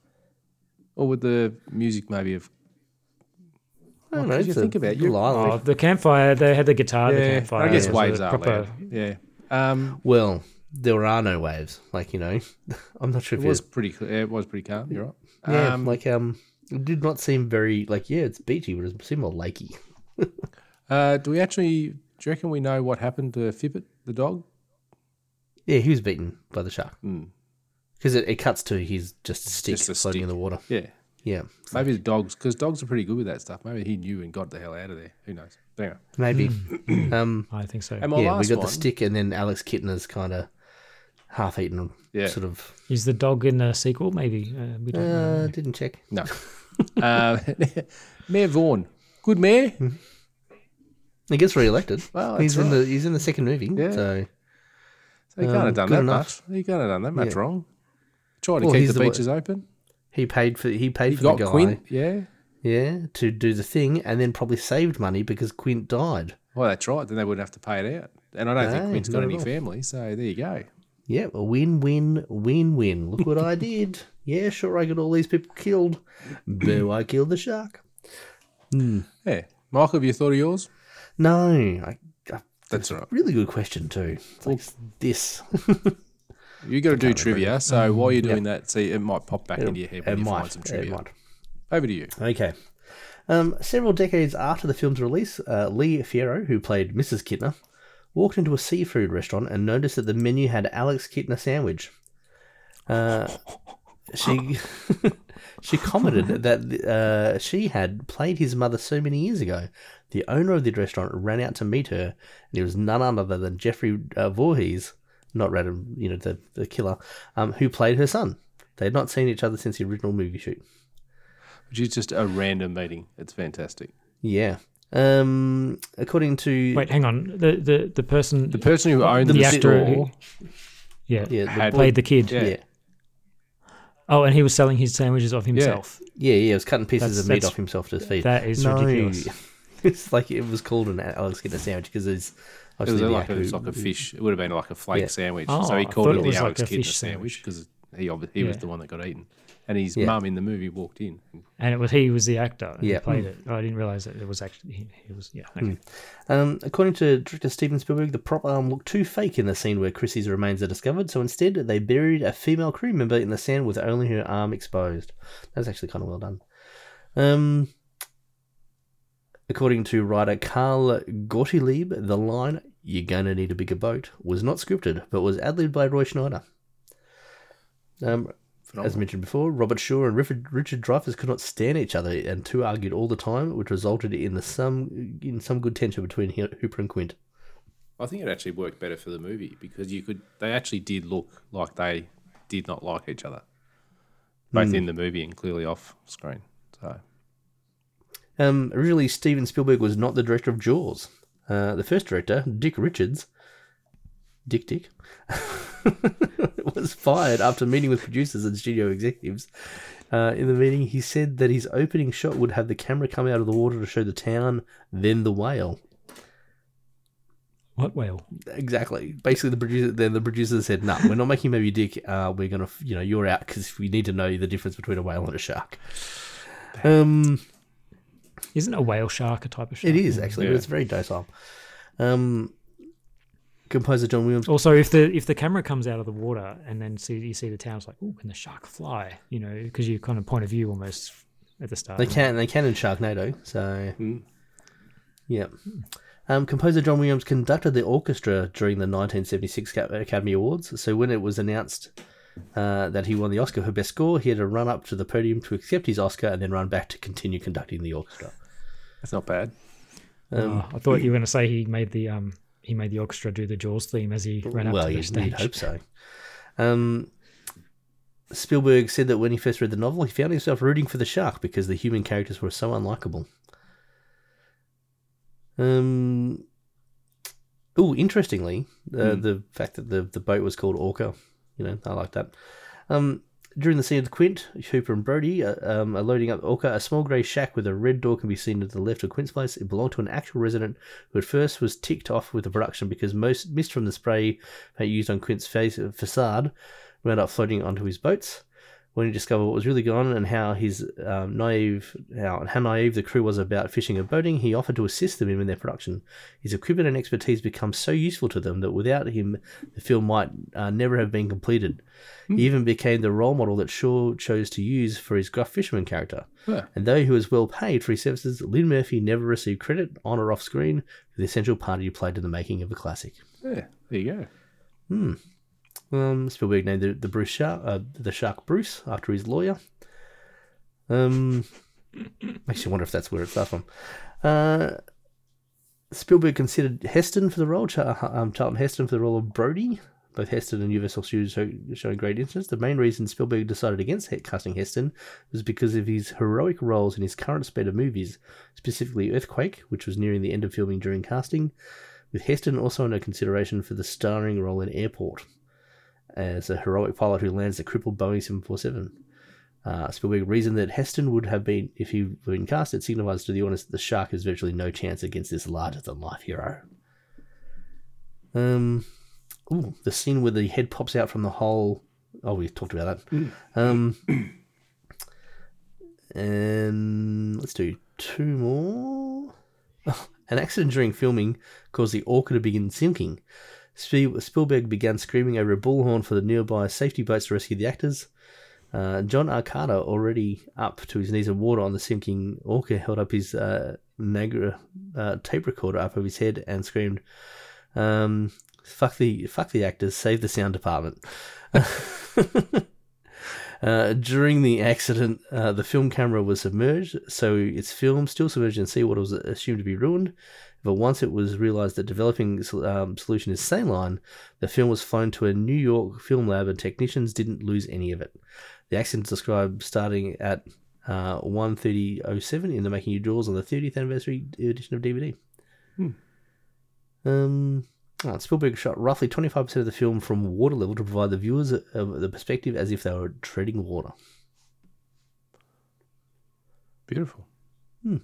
or would the music maybe have? I don't What know. did you think about it? little You- Oh, the campfire. They had the guitar. the campfire. I guess so waves the are proper- loud. Yeah. Um, Well, there are no waves. Like you know, [LAUGHS] I'm not sure if it was pretty. cl- yeah, It was pretty calm. You're right. Yeah, Um, like um, it did not seem very like yeah, it's beachy, but it seemed more lakey. [LAUGHS] Uh, do we actually? Do you reckon we know what happened to Pippet, the dog? Yeah, he was beaten by the shark Hmm. because it, it cuts to his just a stick Just a floating in the water. Yeah. Yeah, Maybe the dogs, because dogs are pretty good with that stuff. Maybe he knew and got the hell out of there. Who knows? But anyway. maybe. [CLEARS THROAT] um, I think so. And my yeah, we got one, the stick, and then Alex Kintner's kind of half-eaten, Yeah. sort of. Is the dog in the sequel? Maybe. Uh, we don't know. Uh, didn't check. No. uh, [LAUGHS] Mayor Vaughn. Good mayor. He gets re-elected. Well, he's that's in right. the he's in the second movie. Yeah. So So he can't Um, have done that enough. much. He can't have done that much Yeah. wrong. Trying to Well, keep the the one- beaches open. He paid for he paid He for got the guy. Quint. Yeah. Yeah, to do the thing, and then probably saved money because Quint died. Well, that's right. Then they wouldn't have to pay it out. And I don't think No, Quint's got any family. So there you go. Yeah, a win, win, win, win. Look what I did. [LAUGHS] Yeah, sure, I got all these people killed. Boo, I killed the shark. Hmm. Yeah. Michael, have you thought of yours? No, I, I, That's right. really good question too. It's like this. [LAUGHS] you got to do trivia. So while you're doing Yep. that, see, it might pop back into your head when you might. find some It trivia. might. Over to you. Okay. Um, several decades after the film's release, uh, Lee Fierro, who played Mrs. Kintner, walked into a seafood restaurant and noticed that the menu had Alex Kintner sandwich. Uh, she [LAUGHS] she commented [LAUGHS] that uh, she had played his mother so many years ago. The owner of the restaurant ran out to meet her, and it was none other than Jeffrey uh, Voorhees, not random, you know, the, the killer, um, who played her son. They had not seen each other since the original movie shoot. Which is just a random meeting. It's fantastic. Yeah. Um, according to Wait, hang on. The the the person The person who owned the, the, actor store who, yeah, yeah, the had- boy- played the kid. Yeah. yeah, Oh, and he was selling his sandwiches off himself. yeah, yeah, it was cutting pieces That's- of meat off himself to feed. that is no, ridiculous. [LAUGHS] it's like it was called an Alex Kintner sandwich because it's It was obviously the like a, actor it's like a fish. It would have been like a flake Yeah. sandwich. Oh, so he called it it the Alex like a Kintner sandwich because he obvi- he was Yeah. the one that got eaten, and his Yeah. mum in the movie walked in. And it was he was the actor. And Yeah. he played it. Oh, I didn't realize that it was actually he, he was. Yeah. Okay. Um, according to director Steven Spielberg, the prop arm looked too fake in the scene where Chrissy's remains are discovered, so instead they buried a female crew member in the sand with only her arm exposed. That's actually kind of well done. Um, according to writer Carl Gottlieb, the line "You're gonna need a bigger boat" was not scripted, but was ad-libbed by Roy Scheider. Um, as mentioned before, Robert Shaw and Richard, Richard Dreyfuss could not stand each other, and two argued all the time, which resulted in the some in some good tension between Hooper and Quint. I think it actually worked better for the movie because you could. They actually did look like they did not like each other, both in the movie and clearly off screen. So Um, originally, Steven Spielberg was not the director of Jaws. Uh, the first director, Dick Richards, Dick Dick, [LAUGHS] was fired after meeting with producers and studio executives. Uh, in the meeting, he said that his opening shot would have the camera come out of the water to show the town, then the whale. What whale? Exactly. Basically, the producer then the producer said, "No, we're not making Moby Dick. Uh, we're gonna, you know, you're out because we need to know the difference between a whale and a shark." Um, Isn't a whale shark a type of shark? it is actually, but it's very docile. Um, composer John Williams. Also, if the if the camera comes out of the water and then see you see the town, it's like, oh, can the shark fly? You know, because you kind of point of view almost at the start. They can, they can in Sharknado. So, yeah. Um, composer John Williams conducted the orchestra during the 1976 Academy Awards. So when it was announced uh, that he won the Oscar for Best Score, he had to run up to the podium to accept his Oscar and then run back to continue conducting the orchestra. That's not bad. Oh, I thought you were [CLEARS THROAT] going to say he made the um he made the orchestra do the Jaws theme as he ran up well, to the stage. you'd hope so. Um, Spielberg said that when he first read the novel, he found himself rooting for the shark because the human characters were so unlikable. Um. Oh, interestingly, uh, the fact that the the boat was called Orca, you know, I like that. Um, during the scene of the Quint, Hooper and Brody uh, um, are loading up Orca. A small grey shack with a red door can be seen to the left of Quint's place. It belonged to an actual resident who at first was ticked off with the production because most mist from the spray paint used on Quint's face facade wound up floating onto his boats. When he discovered what was really going on and how his um, naive, how, how naive the crew was about fishing and boating, he offered to assist them in their production. His equipment and expertise become so useful to them that without him, the film might uh, never have been completed. He even became the role model that Shaw chose to use for his gruff fisherman character. Yeah. And though he was well paid for his services, Lynn Murphy never received credit, on or off screen, for the essential part he played in the making of a classic. Yeah, there you go. Hmm. Um, Spielberg named the, the Bruce Shark, uh, the Shark Bruce after his lawyer. Um, makes you wonder if that's where it from. Uh, Spielberg considered Heston for the role, Char- um, Charlton Heston for the role of Brody. Both Heston and Universal Studios show, showing great interest. The main reason Spielberg decided against casting Heston was because of his heroic roles in his current spate of movies, specifically Earthquake, which was nearing the end of filming during casting, with Heston also under consideration for the starring role in Airport as a heroic pilot who lands the crippled Boeing 747. Uh, Spielberg reasoned that Heston would have been, if he had been cast, it signifies to the audience that the shark has virtually no chance against this larger than life hero. Um, ooh, the scene where the head pops out from the hole. Oh, we've talked about that. Um, and let's do two more. An accident during filming caused the Orca to begin sinking. Spiel- Spielberg began screaming over a bullhorn for the nearby safety boats to rescue the actors. Uh, John R. Carter, already up to his knees in water on the sinking Orca, held up his uh, Nagra uh, tape recorder up over his head and screamed, um, "Fuck the fuck the actors! Save the sound department." [LAUGHS] Uh, during the accident, uh, the film camera was submerged, so its film, still submerged in seawater, was assumed to be ruined. But once it was realized that developing um, solution is saline, the film was flown to a New York film lab, and technicians didn't lose any of it. The accident described starting at uh, 1.30.07 in the Making of Jaws on the 30th anniversary edition of DVD. Um, uh, Spielberg shot roughly 25% of the film from water level to provide the viewers a, a, the perspective as if they were treading water. Beautiful. Hmm.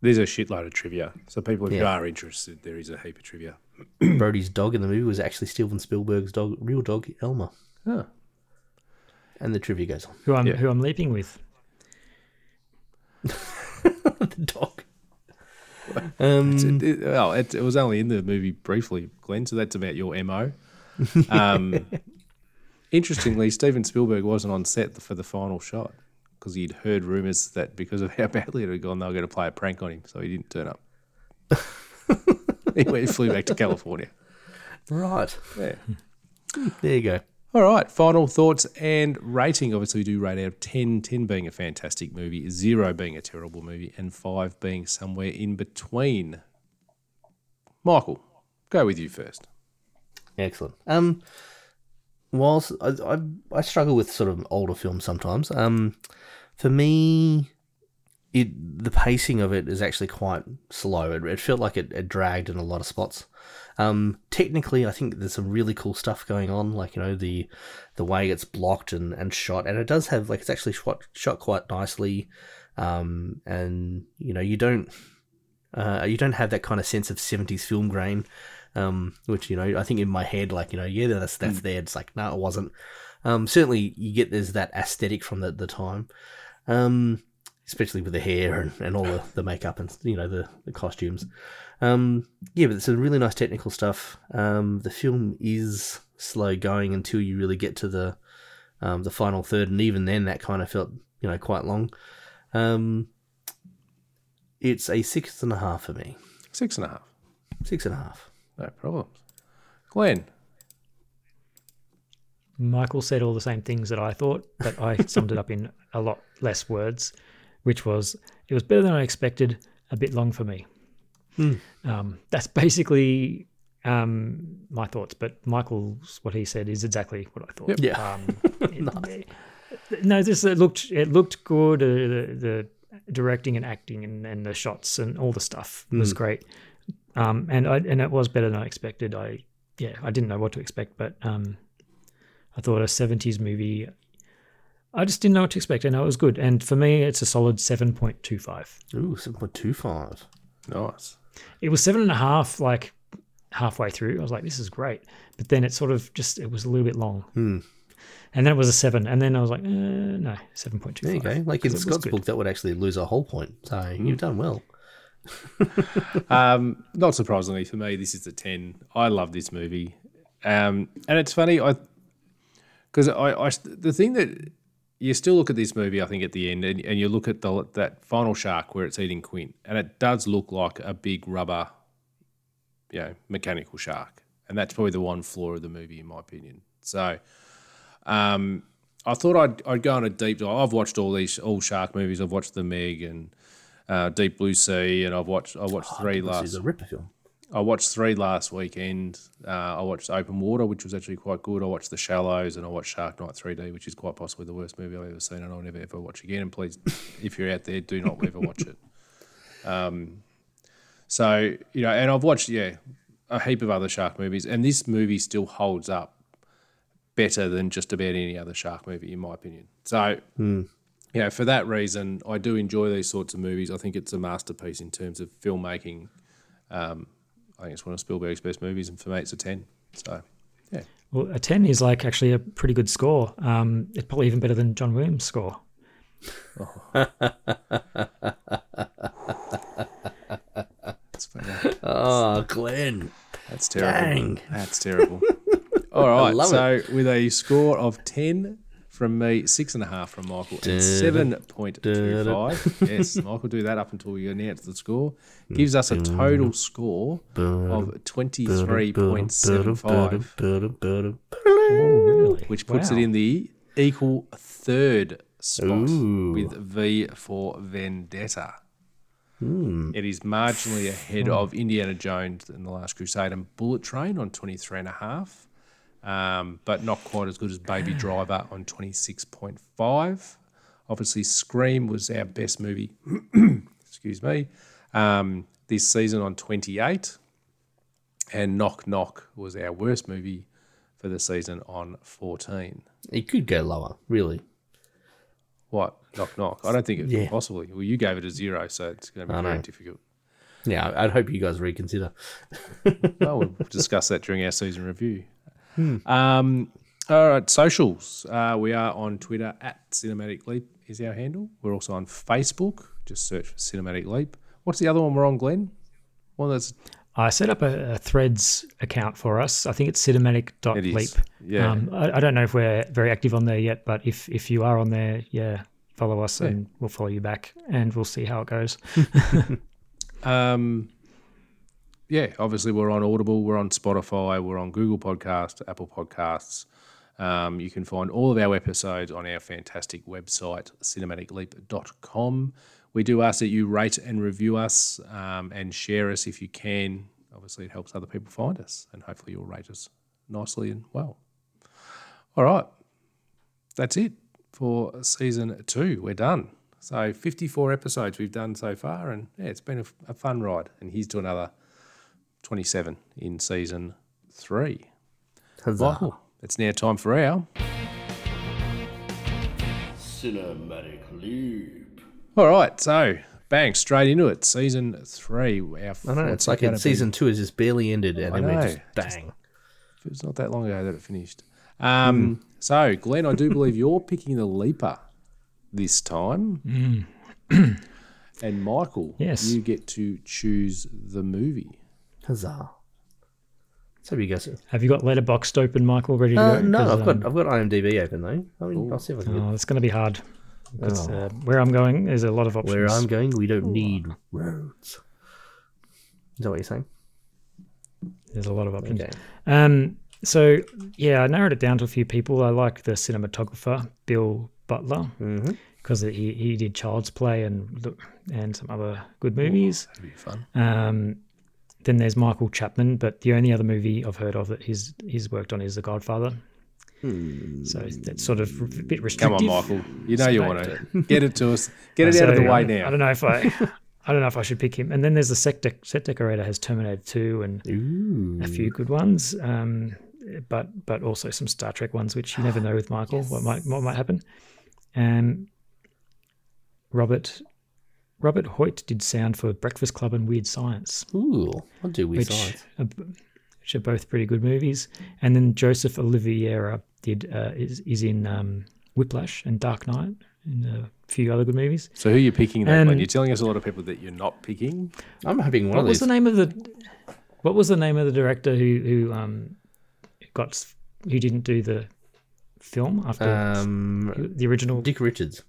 There's a shitload of trivia. So people, if you are interested, there is a heap of trivia. [CLEARS THROAT] Brody's dog in the movie was actually Steven Spielberg's dog, real dog, Elmer. Oh. And the trivia goes on. Who I'm Yeah. who I'm leaping with. [LAUGHS] the dog. Um, It, it, well, it, it was only in the movie briefly, Glenn, so that's about your MO. [LAUGHS] Um, interestingly, Steven Spielberg wasn't on set for the final shot because he'd heard rumors that because of [LAUGHS] how badly it had gone, they were going to play a prank on him, so he didn't turn up. [LAUGHS] he went, flew back to California. right. Yeah. There you go. All right, final thoughts and rating. Obviously, we do rate out of 10, 10 being a fantastic movie, zero being a terrible movie, and five being somewhere in between. Michael, go with you first. Excellent. Um, whilst I, I, I struggle with sort of older films sometimes. Um, for me, it the pacing of it is actually quite slow. It, it felt like it, it dragged in a lot of spots. Um, technically, I think there's some really cool stuff going on, like you know the the way it's blocked and, and shot, and it does have like it's actually shot shot quite nicely. Um, and you know you don't uh, you don't have that kind of sense of 70s film grain um, which you know I think in my head, like you know, yeah, that's that's there. It's like no, it wasn't. Um, certainly, you get there's that aesthetic from the the time, um, especially with the hair and, and all the, [LAUGHS] the makeup and you know the the costumes. Um, yeah, but it's a really nice technical stuff. Um, the film is slow going until you really get to the um, the final third, and even then, that kind of felt you know quite long. Um, it's a six and a half for me. Six and a half. Six and a half. No problems. Glenn, Michael said all the same things that I thought, but I [LAUGHS] summed it up in a lot less words, which was it was better than I expected, a bit long for me. Um, that's basically um, my thoughts, but Michael's what he said is exactly what I thought. Yeah. Um, [LAUGHS] it- No, this it looked it looked good. Uh, the, the directing and acting and, and the shots and all the stuff was great. Um, and I and it was better than I expected. I yeah, I didn't know what to expect, but um, I thought a seventies movie. I just didn't know what to expect, and it was good. And for me, it's a solid seven point two five. Ooh, seven point two five. Nice. It was seven and a half, like halfway through. I was like, this is great, but then it sort of just it was a little bit long. Hmm. And then it was a seven, and then I was like, uh, no, seven point two There you go. Like in Scott's book, that would actually lose a whole point. So you've done well. [LAUGHS] Um, not surprisingly for me, this is a ten. I love this movie, um, and it's funny. I because I, I the thing that you still look at this movie, I think at the end, and, and you look at the that final shark where it's eating Quint, and it does look like a big rubber, you know, mechanical shark, and that's probably the one flaw of the movie, in my opinion. So, um, I thought I'd I'd go on a deep dive. I've watched all these all shark movies. I've watched The Meg and uh, Deep Blue Sea, and I've watched I watched three This last. is a ripper film. I watched three last weekend. Uh, I watched Open Water, which was actually quite good. I watched The Shallows, and I watched Shark Night 3D, which is quite possibly the worst movie I've ever seen, and I'll never ever watch again. And please, [LAUGHS] if you're out there, do not ever watch it. Um, so you know, and I've watched yeah a heap of other shark movies, and this movie still holds up better than just about any other shark movie, in my opinion. So you know, for that reason, I do enjoy these sorts of movies. I think it's a masterpiece in terms of filmmaking. Um, I think it's one of Spielberg's best movies, and for me, it's a ten. So, yeah, Well, a 10 is like actually a pretty good score. Um, it's probably even better than John Williams' score. that's fair. Oh, Glenn. That's terrible. Dang. That's terrible. [LAUGHS] All right, love so with a score of ten from me, six and a half from Michael, and seven point two five. yes, [LAUGHS] Michael, do that up until we announce the score. Gives us a total score of twenty three point seven five. which puts Wow. it in the equal third spot Ooh. with V for Vendetta. Hmm. It is marginally ahead of Indiana Jones and the Last Crusade and Bullet Train on 23 and a half, um, but not quite as good as Baby Driver on 26.5. Obviously, Scream was our best movie, [CLEARS THROAT] excuse me, um, this season on 28, and Knock Knock was our worst movie for the season on 14. It could go lower, really. What? Knock Knock? I don't think it Yeah. could possibly. Well, you gave it a zero, so it's going to be I very know. difficult. Yeah, I'd hope you guys reconsider. [LAUGHS] well, we'll discuss that during our season review. Um, all right, socials. Uh, we are on Twitter at Cinematic Leap is our handle. We're also on Facebook. Just search for Cinematic Leap. What's the other one we're on, Glenn? One that's I set up a, a Threads account for us. I think it's cinematic.leap. It yeah. Um, I, I don't know if we're very active on there yet, but if, if you are on there, yeah, follow us and we'll follow you back and we'll see how it goes. [LAUGHS] [LAUGHS] Um, yeah, obviously we're on Audible, we're on Spotify, we're on Google Podcasts, Apple Podcasts. Um, you can find all of our episodes on our fantastic website, cinematicleap.com. We do ask that you rate and review us um, and share us if you can. Obviously, it helps other people find us, and hopefully, you'll rate us nicely and well. All right, that's it for season two. We're done. So 54 episodes we've done so far, and yeah, it's been a, a fun ride. And here's to another 27 in season three. Huzzah. Michael, it's now time for our. Cinematic Leap. All right, so bang straight into it. Season three. Our I know, it's like gonna in season two has just barely ended, and I then we know. just bang. Be, it's not that long ago that it finished. Um, So, Glenn, I do believe you're picking the leaper this time. and Michael, Yes. you get to choose the movie. Huzzah. So you guys. Have you got Letterboxd open, Michael, ready to Uh, go? no, 'Cause, I've got um, I've got IMDb open though. I mean, I'll see if I can Oh, it's going to be hard. Because, uh, where I'm going, there's a lot of options. where I'm going. We don't need roads. Is that what you're saying? There's a lot of options. Okay. Um, so yeah, I narrowed it down to a few people. I like the cinematographer Bill Butler because he he did Child's Play and and some other good movies. That'd be fun. Um, then there's Michael Chapman, but the only other movie I've heard of that he's he's worked on is The Godfather. So that's sort of a bit restrictive. Come on, Michael. You know you So- want to get it to us. Get it [LAUGHS] out of the way now. I don't know if I, [LAUGHS] I don't know if I should pick him. And then there's the set, dec- set decorator has Terminator Two and Ooh. a few good ones, um, but but also some Star Trek ones, which you never know with Michael what [GASPS] might what might happen. Um, Robert Robert Hoyt did sound for Breakfast Club and Weird Science, Ooh, I'll do weird which science. are, which are both pretty good movies. And then Joseph Oliveira did uh, is is in um, Whiplash and Dark Knight and a few other good movies. So who are you picking then? And- You're telling us a lot of people that you're not picking. I'm having one What of was these. the name of the What was the name of the director who who um got who didn't do the film after Um, the original? Dick Richards.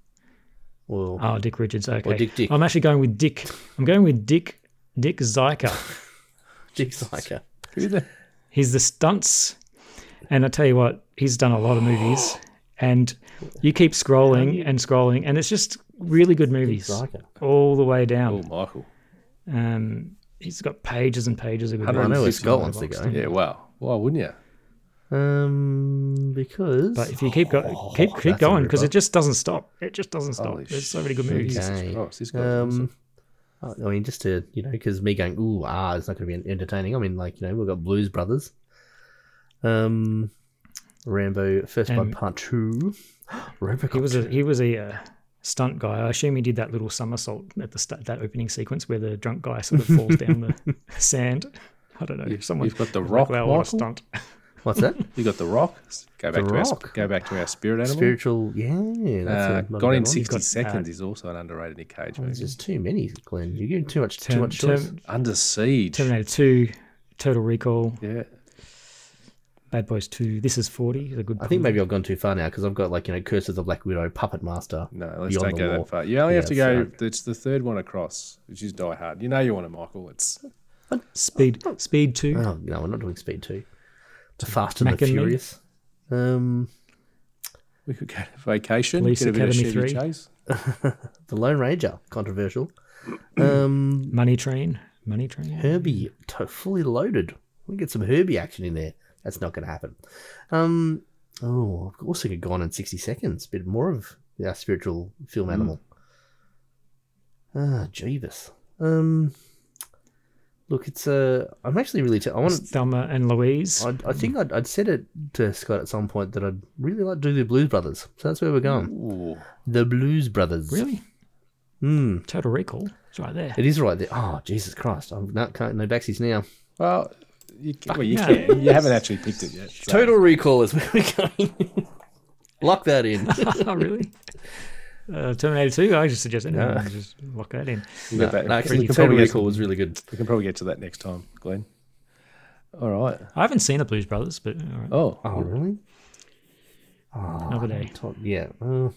Well, oh, Dick Richards. Okay, Dick Dick. I'm actually going with Dick. I'm going with Dick Dick Ziker. [LAUGHS] Dick Psycho. Who the? He's the stunts, and I tell you what, he's done a lot of movies. And you keep scrolling and scrolling, and it's just really good movies all the way down. Oh, down. Michael. Um, he's got pages and pages of good I don't know where movies. Scott wants to go. Yeah, well, why wouldn't you? Um, because. But if you keep go, keep keep that's going because it just doesn't stop. It just doesn't stop. Holy There's so many good movies. Okay. Christ, this guy's awesome. Um, I mean, just to you know, because me going, ooh, ah, it's not going to be entertaining. I mean, like you know, we've got Blues Brothers, um, Rambo First Blood And- Part Two, [GASPS] Robocop. He was a he was a uh, stunt guy. I assume he did that little somersault at the start, that opening sequence where the drunk guy sort of falls down the [LAUGHS] sand. I don't know. Someone you've got The Rock, Like, wow, what a Michael? stunt. What's that? you got the rock. Go back the to rock. our go back to our spirit animal. Spiritual, yeah. That's uh, a, gone in sixty got, seconds uh, is also an underrated Nick Cage oh, movie. There's just too many, Glenn. You're giving too much. Term, too much term, choice. Under siege. Terminator Two, Total Recall. Yeah. Bad Boys 2. This is 40. Is a good I think maybe. I've gone too far now because I've got like, you know, Curse of the Black Widow, Puppet Master. No, let's don't go that far. You only yeah, have to go, so. it's the third one across, which is Die Hard. You know you want it, Michael. It's. Speed Speed 2. Oh, no, we're not doing Speed 2 to Fast and the Furious. Um, we could go to vacation, Police get a Academy bit of 3. Chase. [LAUGHS] the Lone Ranger, controversial. um, Money Train. Money Train. Herbie, to- fully loaded. We get some Herbie action in there. That's not going to happen. Um, oh, i could go gone in 60 seconds. Bit more of our spiritual film hmm. animal. Mm. Ah, Jeeves. Um, look, it's Uh, I'm actually really. T- I want to. Thelma and Louise. I, I think I'd, I'd said it to Scott at some point that I'd really like to do the Blues Brothers. So that's where we're going. Ooh. The Blues Brothers. Really? Hmm. Total Recall. It's right there. It is right there. Oh, Jesus Christ. I'm not, can't, no backsies now. Well, you, can, well, you no. can. You haven't actually picked it yet. so- Total Recall is where we're [LAUGHS] going. Lock that in. [LAUGHS] oh, really? [LAUGHS] Uh, Terminator 2, I just suggested no. just lock that in. You got that. no, actually, we, can Total probably get, Recall was really good. we can probably get to that next time, Glenn. All right. I haven't seen the Blues Brothers, but all right. Oh, Oh, really? another day. To- yeah. Uh,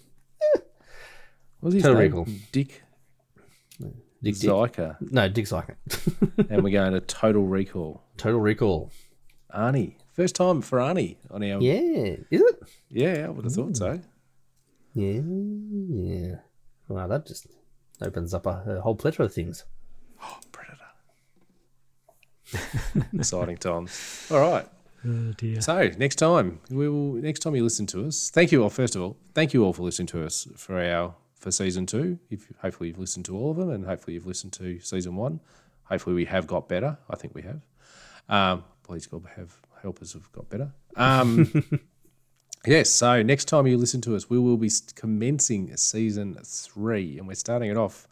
what's his Total name? Recall. Dick Dick, Dick. Ziker. No, Dick Ziker. [LAUGHS] and we're going to Total Recall. Total Recall. Arnie. First time for Arnie on our. Yeah. Is it? Yeah, I would have thought so. Yeah. Yeah. Wow, that just opens up a, a whole plethora of things. Predator. [LAUGHS] Exciting times. All right. Oh, dear. So next time we will. Next time you listen to us, thank you all. First of all, thank you all for listening to us for our for season two. If hopefully you've listened to all of them, and hopefully you've listened to season one. Hopefully we have got better. I think we have. Um, please God have help us have got better. Um, [LAUGHS] yes. So next time you listen to us, we will be commencing season three, and we're starting it off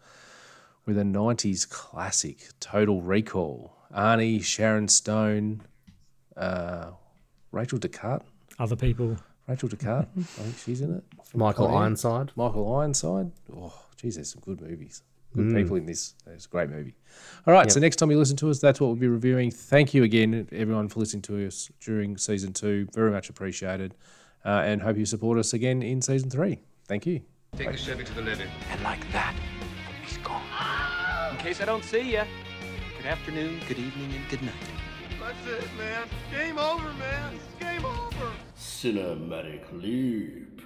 with a '90s classic, Total Recall. Arnie, Sharon Stone, uh, Rachel Descartes. Other people. Rachel Descartes, I [LAUGHS] think she's in it. Michael Con Ironside. Michael Ironside. Oh, geez, there's some good movies. Good people in this. It's a great movie. All right, so next time you listen to us, that's what we'll be reviewing. Thank you again, everyone, for listening to us during season two. Very much appreciated. Uh, and hope you support us again in season three. Thank you. Take the Chevy to the levee. And like that, he's gone. In case I don't see you, good afternoon, good evening, and good night. That's it, man. Game over, man. It's game over. Cinematic Leap.